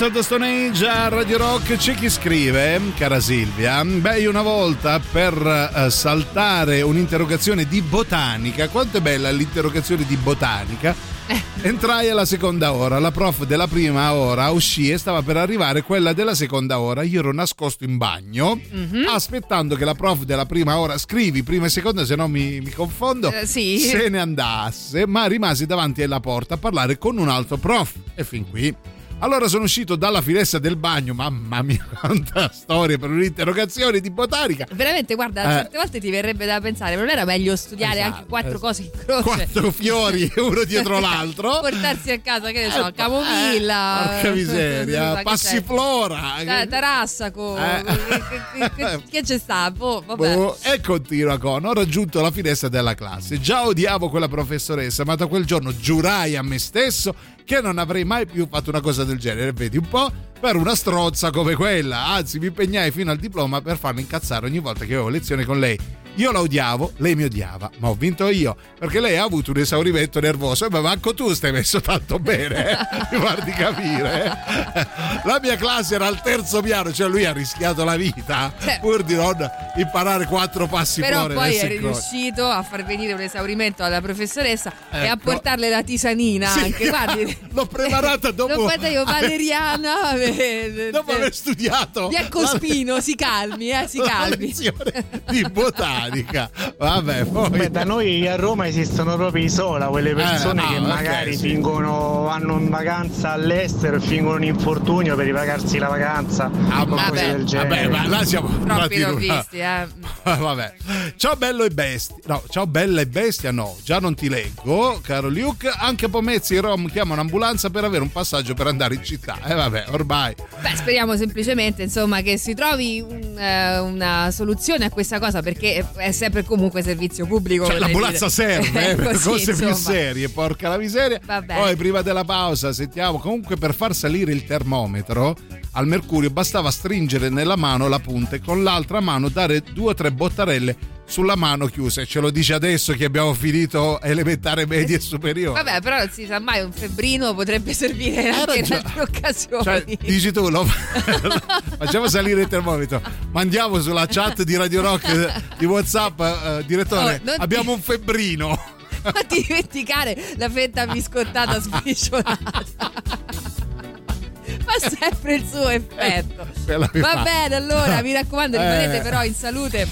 Queens of the Stone Age a Radio Rock c'è chi scrive, cara Silvia, beh io una volta per eh, saltare un'interrogazione di botanica, quanto è bella l'interrogazione di botanica, entrai alla seconda ora, la prof della prima ora uscì e stava per arrivare quella della seconda ora, io ero nascosto in bagno aspettando che la prof della prima ora, scrivi prima e seconda se no mi, mi confondo, Eh, sì. se ne andasse, ma rimasi davanti alla porta a parlare con un altro prof e fin qui. Allora sono uscito dalla finestra del bagno, mamma mia, quanta storia per un'interrogazione di botanica. Veramente, guarda, Eh. certe volte ti verrebbe da pensare, non era meglio studiare Esatto, anche quattro esatto. cose in croce? Quattro fiori uno dietro l'altro. Portarsi a casa, che ne so, Eh, camomilla. eh, porca miseria, so che passiflora. c'è. Ta- Tarassaco. Eh. Che, che- che- che c'è sta? Boh, vabbè. Boh, e continua con ho raggiunto la finestra della classe già odiavo quella professoressa ma da quel giorno giurai a me stesso che non avrei mai più fatto una cosa del genere? Vedi un po' per una strozza come quella anzi mi impegnai fino al diploma per farla incazzare ogni volta che avevo lezione con lei Io la odiavo, lei mi odiava, ma ho vinto io perché lei ha avuto un esaurimento nervoso. E ma manco tu stai messo tanto bene, eh? mi guardi capire. eh? La mia classe era al terzo piano, cioè lui ha rischiato la vita pur di non imparare quattro passi Però poi sincrono. riuscito a far venire un esaurimento alla professoressa e a Ecco. portarle la tisanina Sì, anche. Guardi, l'ho preparata dopo. L'ho fatta io, Valeriana. Eh, Dopo eh, aver studiato Via Cospino, si calmi, eh, si calmi. lezione di botanica. Vabbè, poi. Beh, da noi a Roma esistono proprio i sola, quelle persone Eh, che ah, ok, magari sì. fingono, vanno in vacanza all'estero e fingono un infortunio per ripagarsi la vacanza Ah, genere. Vabbè, ma là siamo Troppi l'ho una- visti, eh. Vabbè. Ciao bello e bestia. No, ciao bella e bestia no, già non ti leggo, caro Luke. Anche Pomezzi e Rom chiama un'ambulanza per avere un passaggio per andare in città. E vabbè, ormai. Beh, speriamo semplicemente insomma che si trovi un, eh, una soluzione a questa cosa perché è sempre comunque servizio pubblico. Cioè, l'ambulanza dire. serve eh, per Così, cose più insomma. serie, porca la miseria. Vabbè. Poi prima della pausa sentiamo comunque per far salire il termometro al mercurio bastava stringere nella mano la punta e con l'altra mano dare due o tre bottarelle sulla mano chiusa e ce lo dice adesso che abbiamo finito elementare medie e superiori. Vabbè, però non si sa mai, un febbrino potrebbe servire anche in altre occasioni. Cioè, dici tu, lo- facciamo salire il termometro, mandiamo sulla chat di Radio Rock eh, di WhatsApp, eh, direttore, Oh, non ti- abbiamo un febbrino. Non ti dimenticare la fetta biscottata sbriciolata. Fa sempre il suo effetto. Mi Va bene, allora mi raccomando, rimanete Eh. però in salute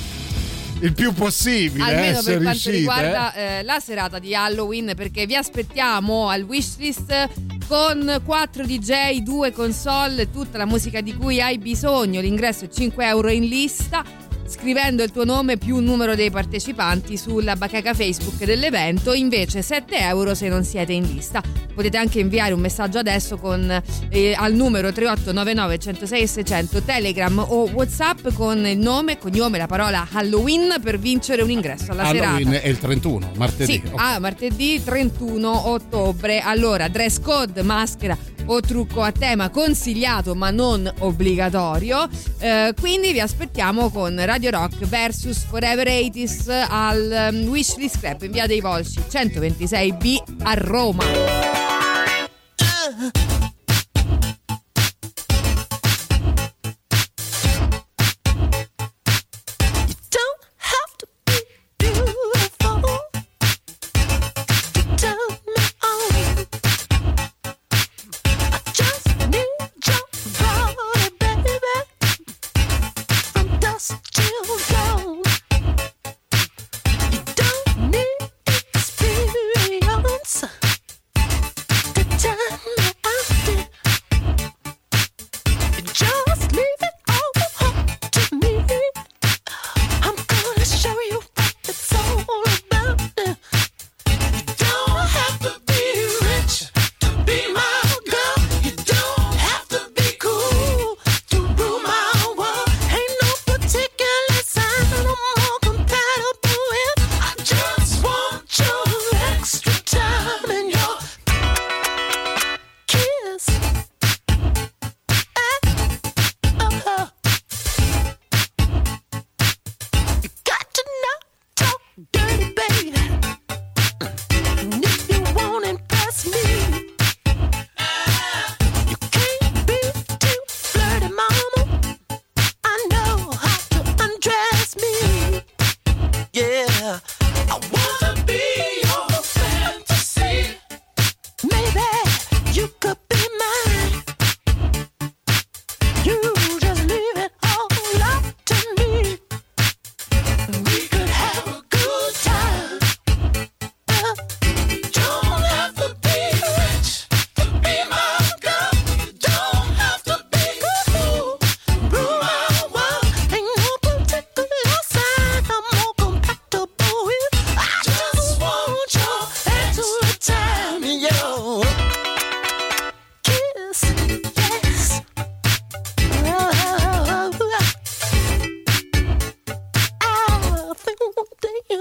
Il più possibile, almeno eh, per quanto riuscite, riguarda eh, la serata di Halloween perché vi aspettiamo al wishlist con 4 DJ, 2 console, tutta la musica di cui hai bisogno. L'ingresso è 5 euro in lista. Scrivendo il tuo nome più un numero dei partecipanti sulla bacheca Facebook dell'evento, invece 7 euro se non siete in lista. Potete anche inviare un messaggio adesso con, eh, al numero 3899 106 600 Telegram o Whatsapp con il nome, cognome, la parola Halloween per vincere un ingresso alla Halloween serata. è il 31, martedì. Sì, ah, martedì 31 ottobre. Allora, dress code, maschera o trucco a tema consigliato ma non obbligatorio. Eh, quindi vi aspettiamo con Radio Rock vs Forever 80s al um, Wishlist Club in via dei Volsci 126B a Roma.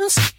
Jones.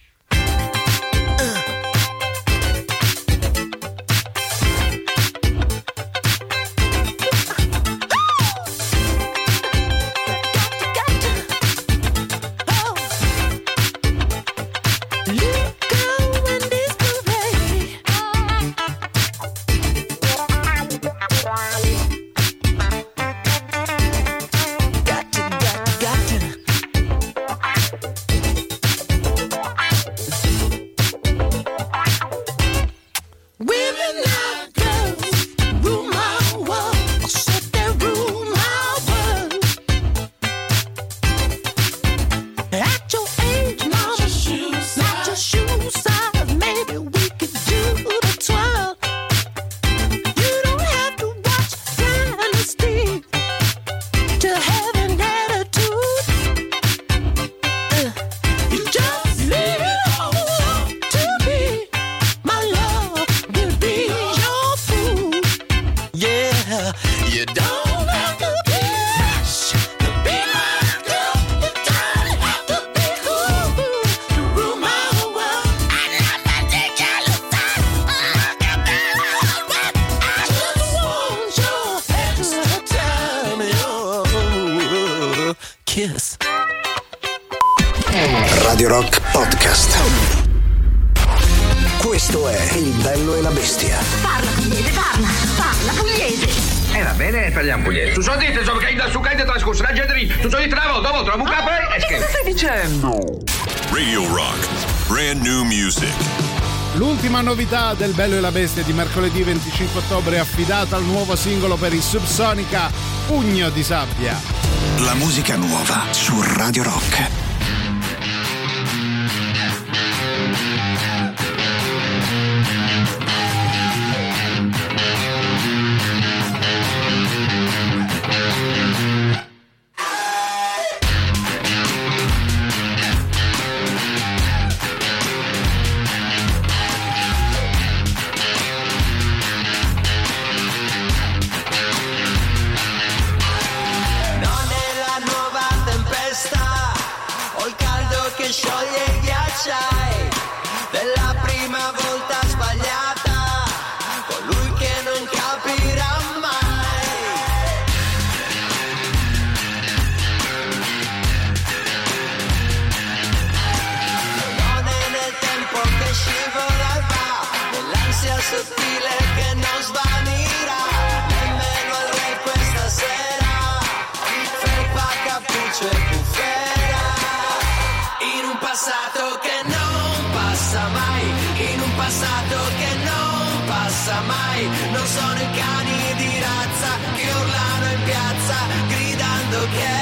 Del Bello e la Bestia di mercoledì 25 ottobre è affidata al nuovo singolo per i Subsonica Pugno di sabbia. La musica nuova su Radio Rock. Cappuccio e bufera. In un passato che non passa mai, in un passato che non passa mai. Non sono i cani di razza che urlano in piazza gridando che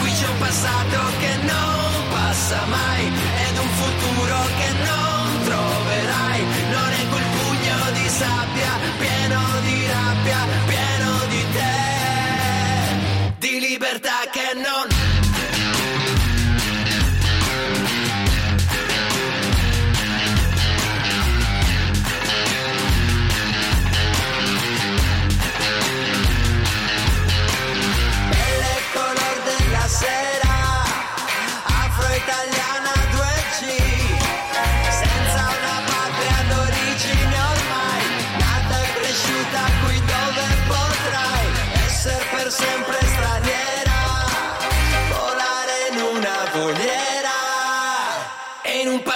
qui c'è un passato che non passa mai ed un futuro che non troverai. Non è quel pugno di sabbia pieno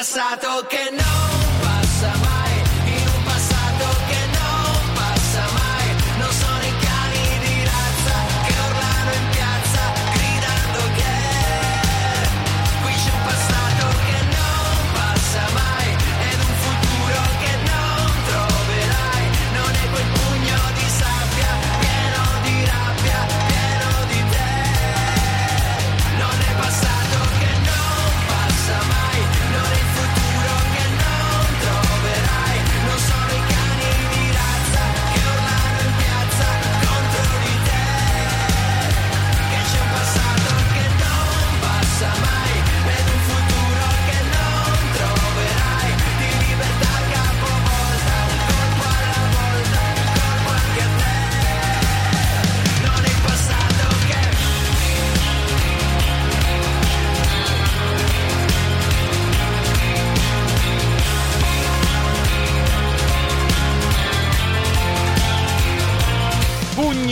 e in un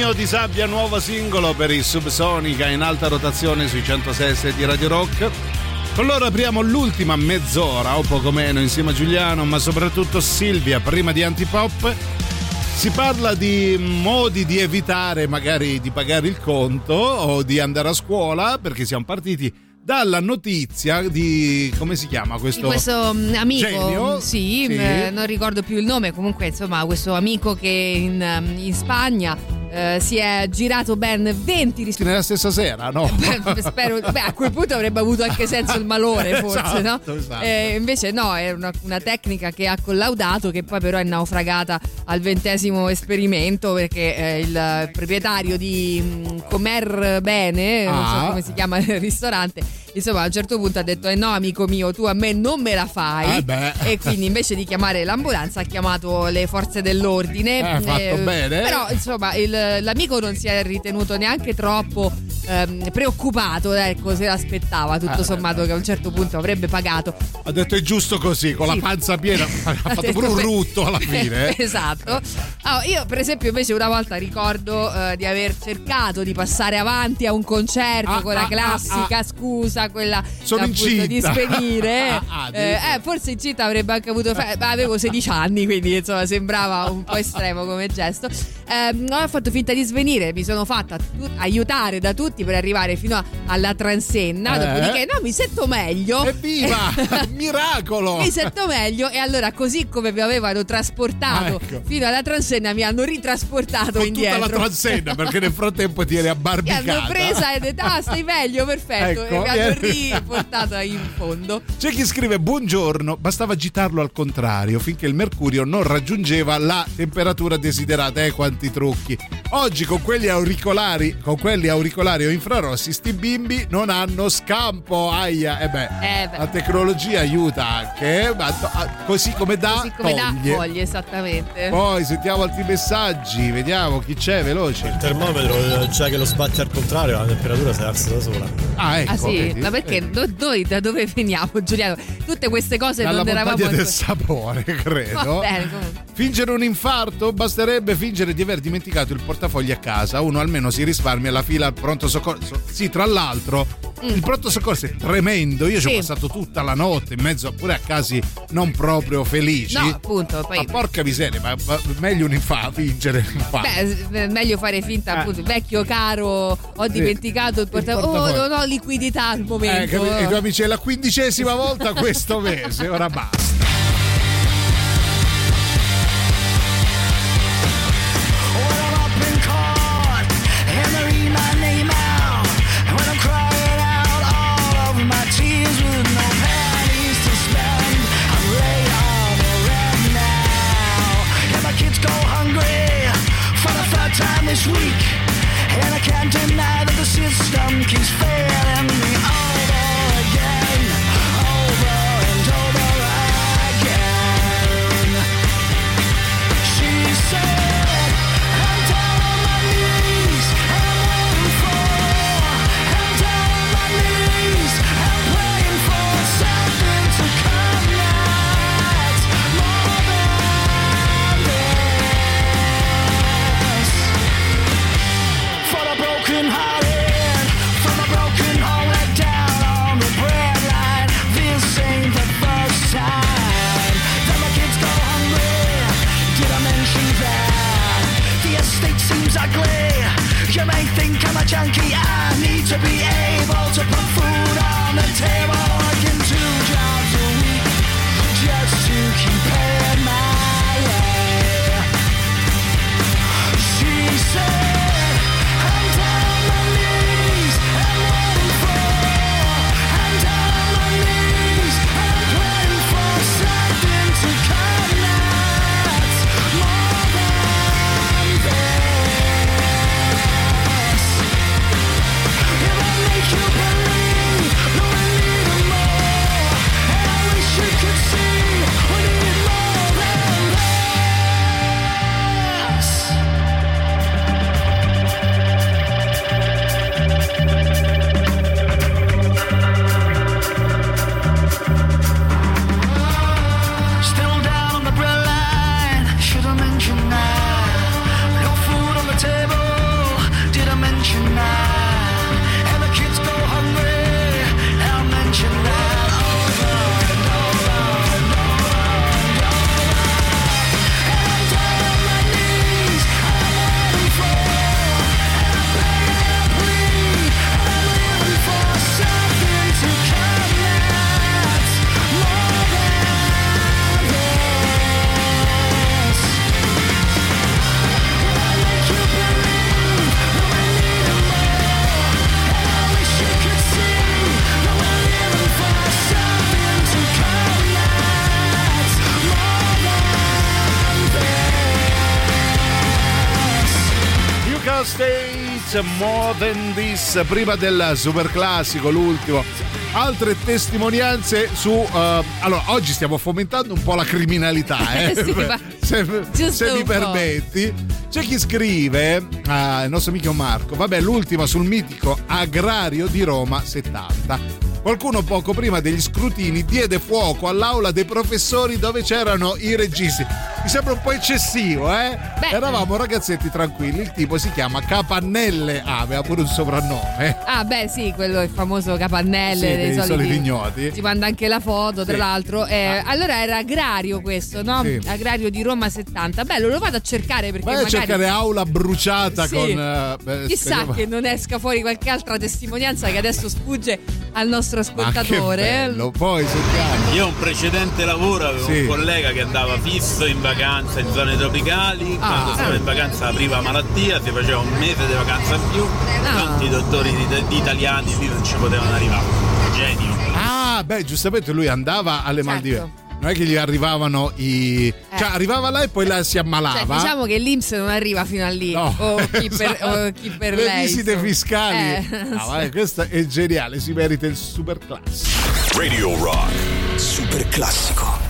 Pugno di sabbia, nuovo singolo per i Subsonica in alta rotazione sui 106 di Radio Rock. Con loro apriamo l'ultima mezz'ora o poco meno insieme a Giuliano, ma soprattutto Silvia, prima di Antipop. Si parla di modi di evitare magari di pagare il conto o di andare a scuola perché siamo partiti dalla notizia di come si chiama questo, questo mm, amico, genio? sì, Sì. eh, non ricordo più il nome, comunque insomma questo amico che in, mm, in Spagna eh, eh, si è girato ben 20 ristoranti. Nella stessa sera, no? Beh, spero, beh, a quel punto avrebbe avuto anche senso il malore, forse, Esatto, no? esatto. Eh, invece, no, è una, una tecnica che ha collaudato, che poi però è naufragata al ventesimo esperimento perché eh, il proprietario di mm, Comer Bene, non so Ah. come si chiama il ristorante, insomma, a un certo punto ha detto: Eh no, amico mio, tu a me non me la fai. Eh. E quindi invece di chiamare l'ambulanza ha chiamato le forze dell'ordine. Eh, ha fatto bene. Però, insomma, il- l'amico non si è ritenuto neanche troppo ehm, preoccupato, ecco, se l'aspettava, tutto Eh, sommato che a un certo punto avrebbe pagato. Ha detto è giusto così, con Sì. la panza piena, ha fatto pure un rutto alla fine. eh. esatto. Ah, io, per esempio, invece, una volta ricordo eh, di aver cercato di passare avanti a un concerto Ah, con la ah, classica scusa, quella appunto, di svenire. Ah, ah, eh, eh, forse incinta avrebbe anche avuto. fe- avevo 16 anni, quindi insomma sembrava un po' estremo come gesto. Ehm, ho fatto finta di svenire, mi sono fatta tu- aiutare da tutti per arrivare fino a- alla transenna. Eh? Dopodiché, no, mi sento meglio. Evviva! Miracolo! Mi sento meglio e allora così come mi avevano trasportato Ah, ecco. fino alla transenna mi hanno ritrasportato Con indietro. tutta la transenna, perché nel frattempo ti eri Mi abbarbicata. hanno presa e detto ah stai meglio perfetto Ecco, e mi hanno eh. riportata in fondo. C'è chi scrive buongiorno, bastava agitarlo al contrario finché il mercurio non raggiungeva la temperatura desiderata. Eh, quanti trucchi. Oggi con quegli auricolari, con quelli auricolari o infrarossi, sti bimbi non hanno scampo. Aia, e beh, Eh beh. la tecnologia aiuta anche, eh, ma to- ah, così come dà, Così come da toglie. foglie esattamente. Poi sentiamo altri messaggi, vediamo chi c'è, veloce. Il termometro, già che lo sbatti al contrario, la temperatura si alza da sola. Ah, ecco. Ah sì, vedi? ma perché Eh, no- noi da dove veniamo Giuliano? Tutte queste cose Dalla non eravamo del sapore, credo. Va bene, comunque. Fingere un infarto? Basterebbe fingere di aver dimenticato il portafogli a casa. Uno almeno si risparmia la fila al pronto soccorso. Sì, tra l'altro, il pronto soccorso è tremendo. Io ci ho Mm. Sì. passato tutta la notte in mezzo pure a casi non proprio felici. No, appunto, Ma poi porca miseria, ma, ma meglio un infarto, fingere l'infarto. Beh, è meglio fare finta, appunto, vecchio caro, ho dimenticato il portafoglio. Oh, portafoglio. non ho liquidità al Eh, momento. capi- I tuoi amici è la quindicesima volta questo mese, ora basta. That the system keeps This, prima del super classico, l'ultimo. Altre testimonianze su... eh, allora, oggi stiamo fomentando un po' la criminalità, eh? Sì, se, se mi permetti. C'è chi scrive, ah, il nostro amico Marco, vabbè, l'ultima sul mitico agrario di Roma 70. Qualcuno poco prima degli scrutini diede fuoco all'aula dei professori dove c'erano i registi. Mi sembra un po' eccessivo, eh? Beh. Eravamo ragazzetti tranquilli, il tipo si chiama Capannelle, ah, aveva pure un soprannome. Ah, beh, sì, quello è il famoso capannelle Sì, dei, dei soliti ignoti. Ci manda anche la foto, tra Sì. l'altro. Eh, Ah. Allora era agrario questo, no? Sì. Agrario di Roma 70. Bello, lo vado a cercare perché Vai a magari. cercare aula bruciata con... eh, beh, Chissà speriamo- che non esca fuori qualche altra testimonianza che adesso sfugge al nostro Ma ascoltatore. bello, poi sentiamo. Io ho un precedente lavoro avevo Sì. un collega che andava fisso in vacanza in zone tropicali, Ah. quando stava in vacanza apriva malattia, si faceva un mese di vacanza in più, tanti dottori di, di italiani lì non ci potevano arrivare. Genio. Ah, beh, giustamente lui andava alle Certo. Maldive. Non è che gli arrivavano i. Cioè, arrivava là e poi la si Cioè, ammalava. diciamo che l'Inps non arriva fino a lì. No. O chi per, o chi per Le lei. visite insomma. fiscali. Eh, Ah, vai, questa è geniale, si merita il super classico. Radio Rock. Super classico.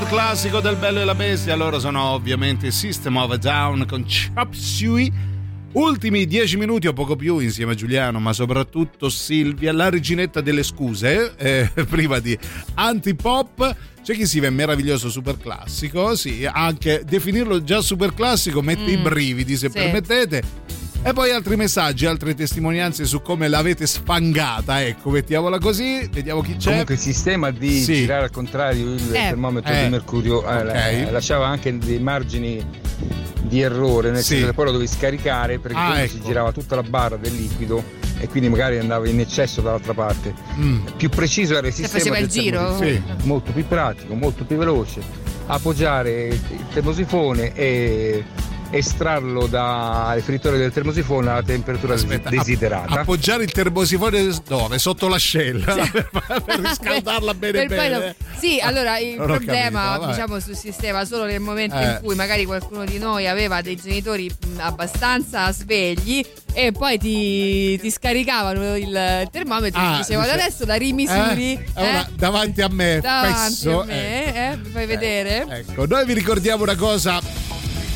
Super classico del Bello e la Bestia, loro sono ovviamente System of a Down con Chop Suey. Ultimi dieci minuti o poco più insieme a Giuliano, ma soprattutto Silvia, la reginetta delle scuse, eh, prima di Antipop. C'è chi si vede meraviglioso super classico, sì, anche definirlo già super classico mette i Mm, brividi se sì. permettete. E poi altri messaggi, altre testimonianze su come l'avete sfangata, ecco, mettiamola così, vediamo chi c'è. Comunque il sistema di Sì. girare al contrario il Eh. termometro Eh. di mercurio eh, Ok. lasciava anche dei margini di errore, nel Sì. senso che poi lo dovevi scaricare perché Ah, ecco. si girava tutta la barra del liquido e quindi magari andava in eccesso dall'altra parte. Mm. Più preciso era il Se sistema faceva il giro? termosifone, molto più pratico, molto più veloce. Appoggiare il termosifone e estrarlo dal frittore del termosifone alla temperatura Aspetta, desiderata. Appoggiare il termosifone dove? Sotto l'ascella per riscaldarla bene Per bene. lo- Sì, allora il Non problema capito, diciamo sul sistema solo nel momento Eh. in cui magari qualcuno di noi aveva dei genitori abbastanza svegli e poi ti, ti scaricavano il termometro Ah, e dicevano dice- adesso la rimisuri Eh? Ora, davanti a me, davanti spesso, a me, eh, mi fai vedere? Ecco, noi vi ricordiamo una cosa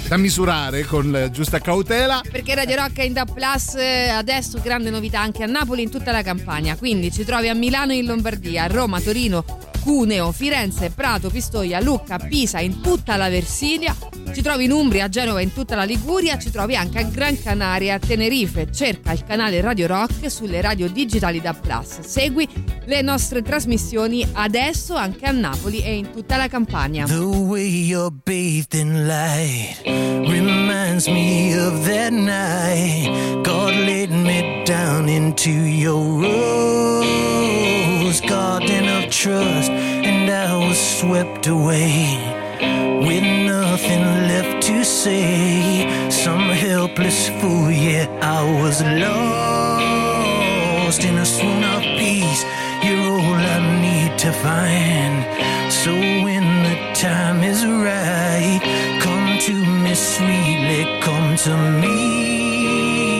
da misurare con eh, giusta cautela. Perché Radio Rock è in Da Plus eh, adesso grande novità anche a Napoli e in tutta la Campania. Quindi ci trovi a Milano e in Lombardia, a Roma, Torino, Cuneo, Firenze, Prato, Pistoia, Lucca, Pisa, in tutta la Versilia. Ci trovi in Umbria, a Genova e in tutta la Liguria. Ci trovi anche a Gran Canaria e a Tenerife. Cerca il canale Radio Rock sulle radio digitali Da Plus. Segui le nostre trasmissioni adesso anche a Napoli e in tutta la Campania. The way you're bathed in light reminds me of that night God laid me down into your rose garden of trust, and I was swept away with nothing left to say. Some helpless fool, yeah, I was lost in a swoon of peace. You're all I need to find. So when the time is right, to me sweetly, come to me.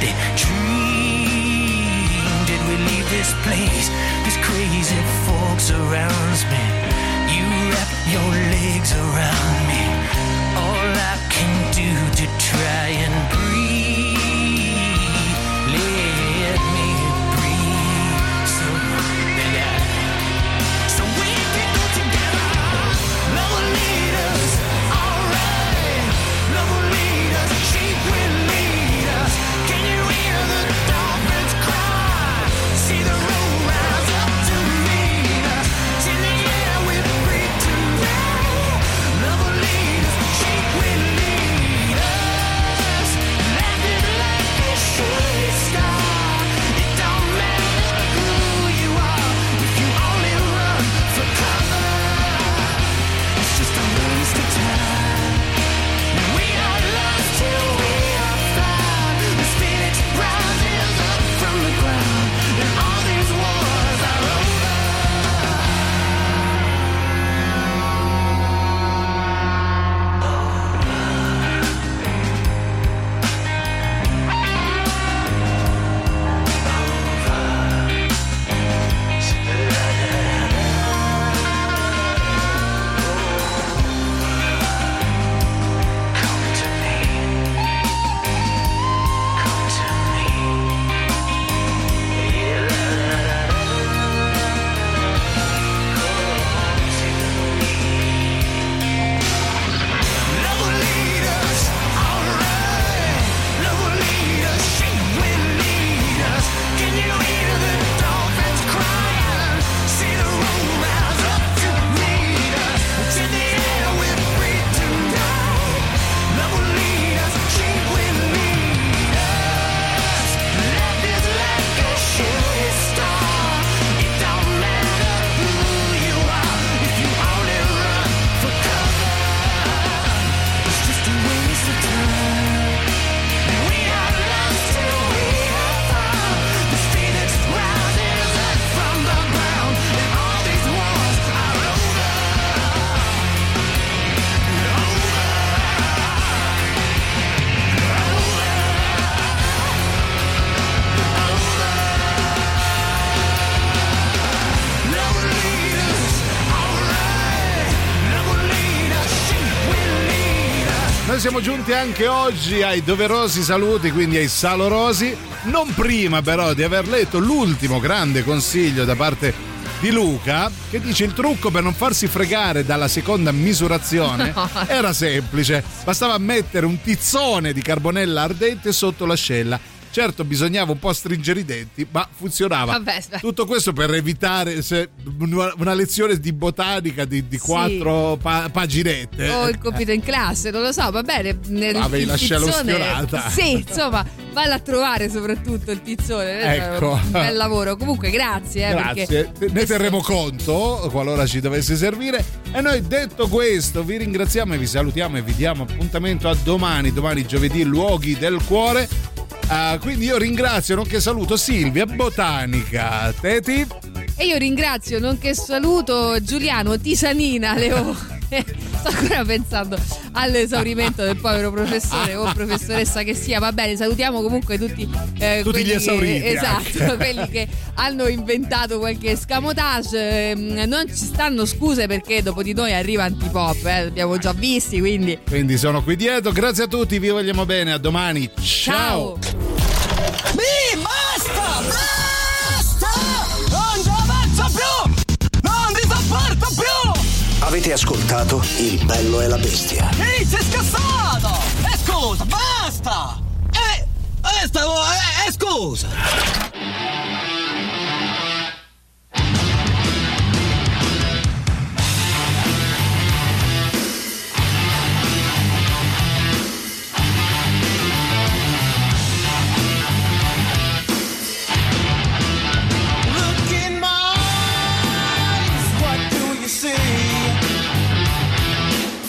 Was dream. Did we leave this place? This crazy fog surrounds me. You wrap your legs around me. All I can do to try and breathe. Siamo giunti anche oggi ai doverosi saluti, quindi ai salorosi, non prima però di aver letto l'ultimo grande consiglio da parte di Luca che dice il trucco per non farsi fregare dalla seconda misurazione No. era semplice, bastava mettere un tizzone di carbonella ardente sotto l'ascella. Certo bisognava un po' stringere i denti, ma funzionava. Vabbè. Tutto questo per evitare una lezione di botanica di, di Sì. quattro pa- paginette. O il compito in classe, non lo so, va bene. Avevi lasciato tizzone- sfiorata. Sì, insomma, valla a trovare soprattutto il tizzone. Ecco. Un bel lavoro. Comunque, grazie. Eh, Grazie, Perché ne terremo conto qualora ci dovesse servire. E noi detto questo vi ringraziamo e vi salutiamo e vi diamo appuntamento a domani, domani giovedì, luoghi del cuore. Ah, quindi io ringrazio, nonché saluto Silvia Botanica, Teti. E io ringrazio, nonché saluto Giuliano Tisanina Leo. Sto ancora pensando all'esaurimento del povero professore o professoressa che sia. Va bene, salutiamo comunque tutti, eh, Tutti gli esauriti Che, esatto, anche. quelli che hanno inventato qualche scamotage. Ehm, Non ci stanno scuse perché dopo di noi arriva Antipop, eh, l'abbiamo già visti, quindi Quindi sono qui dietro. Grazie a tutti, vi vogliamo bene. A domani. Ciao. Mi basta! Basta! Avete ascoltato Il bello e la bestia. Ehi, sei scassato! E scusa, basta! Eh, eh, stavo, eh, eh, scusa!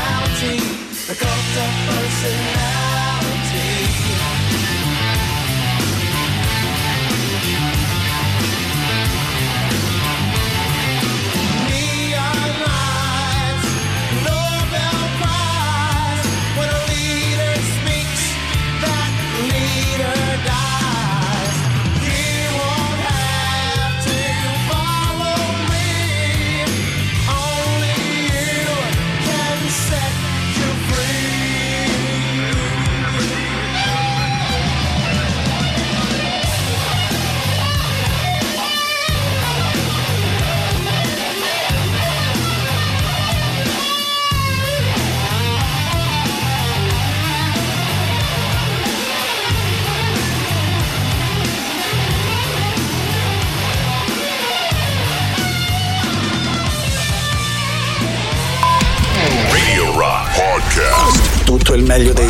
Personality. The cult of personality.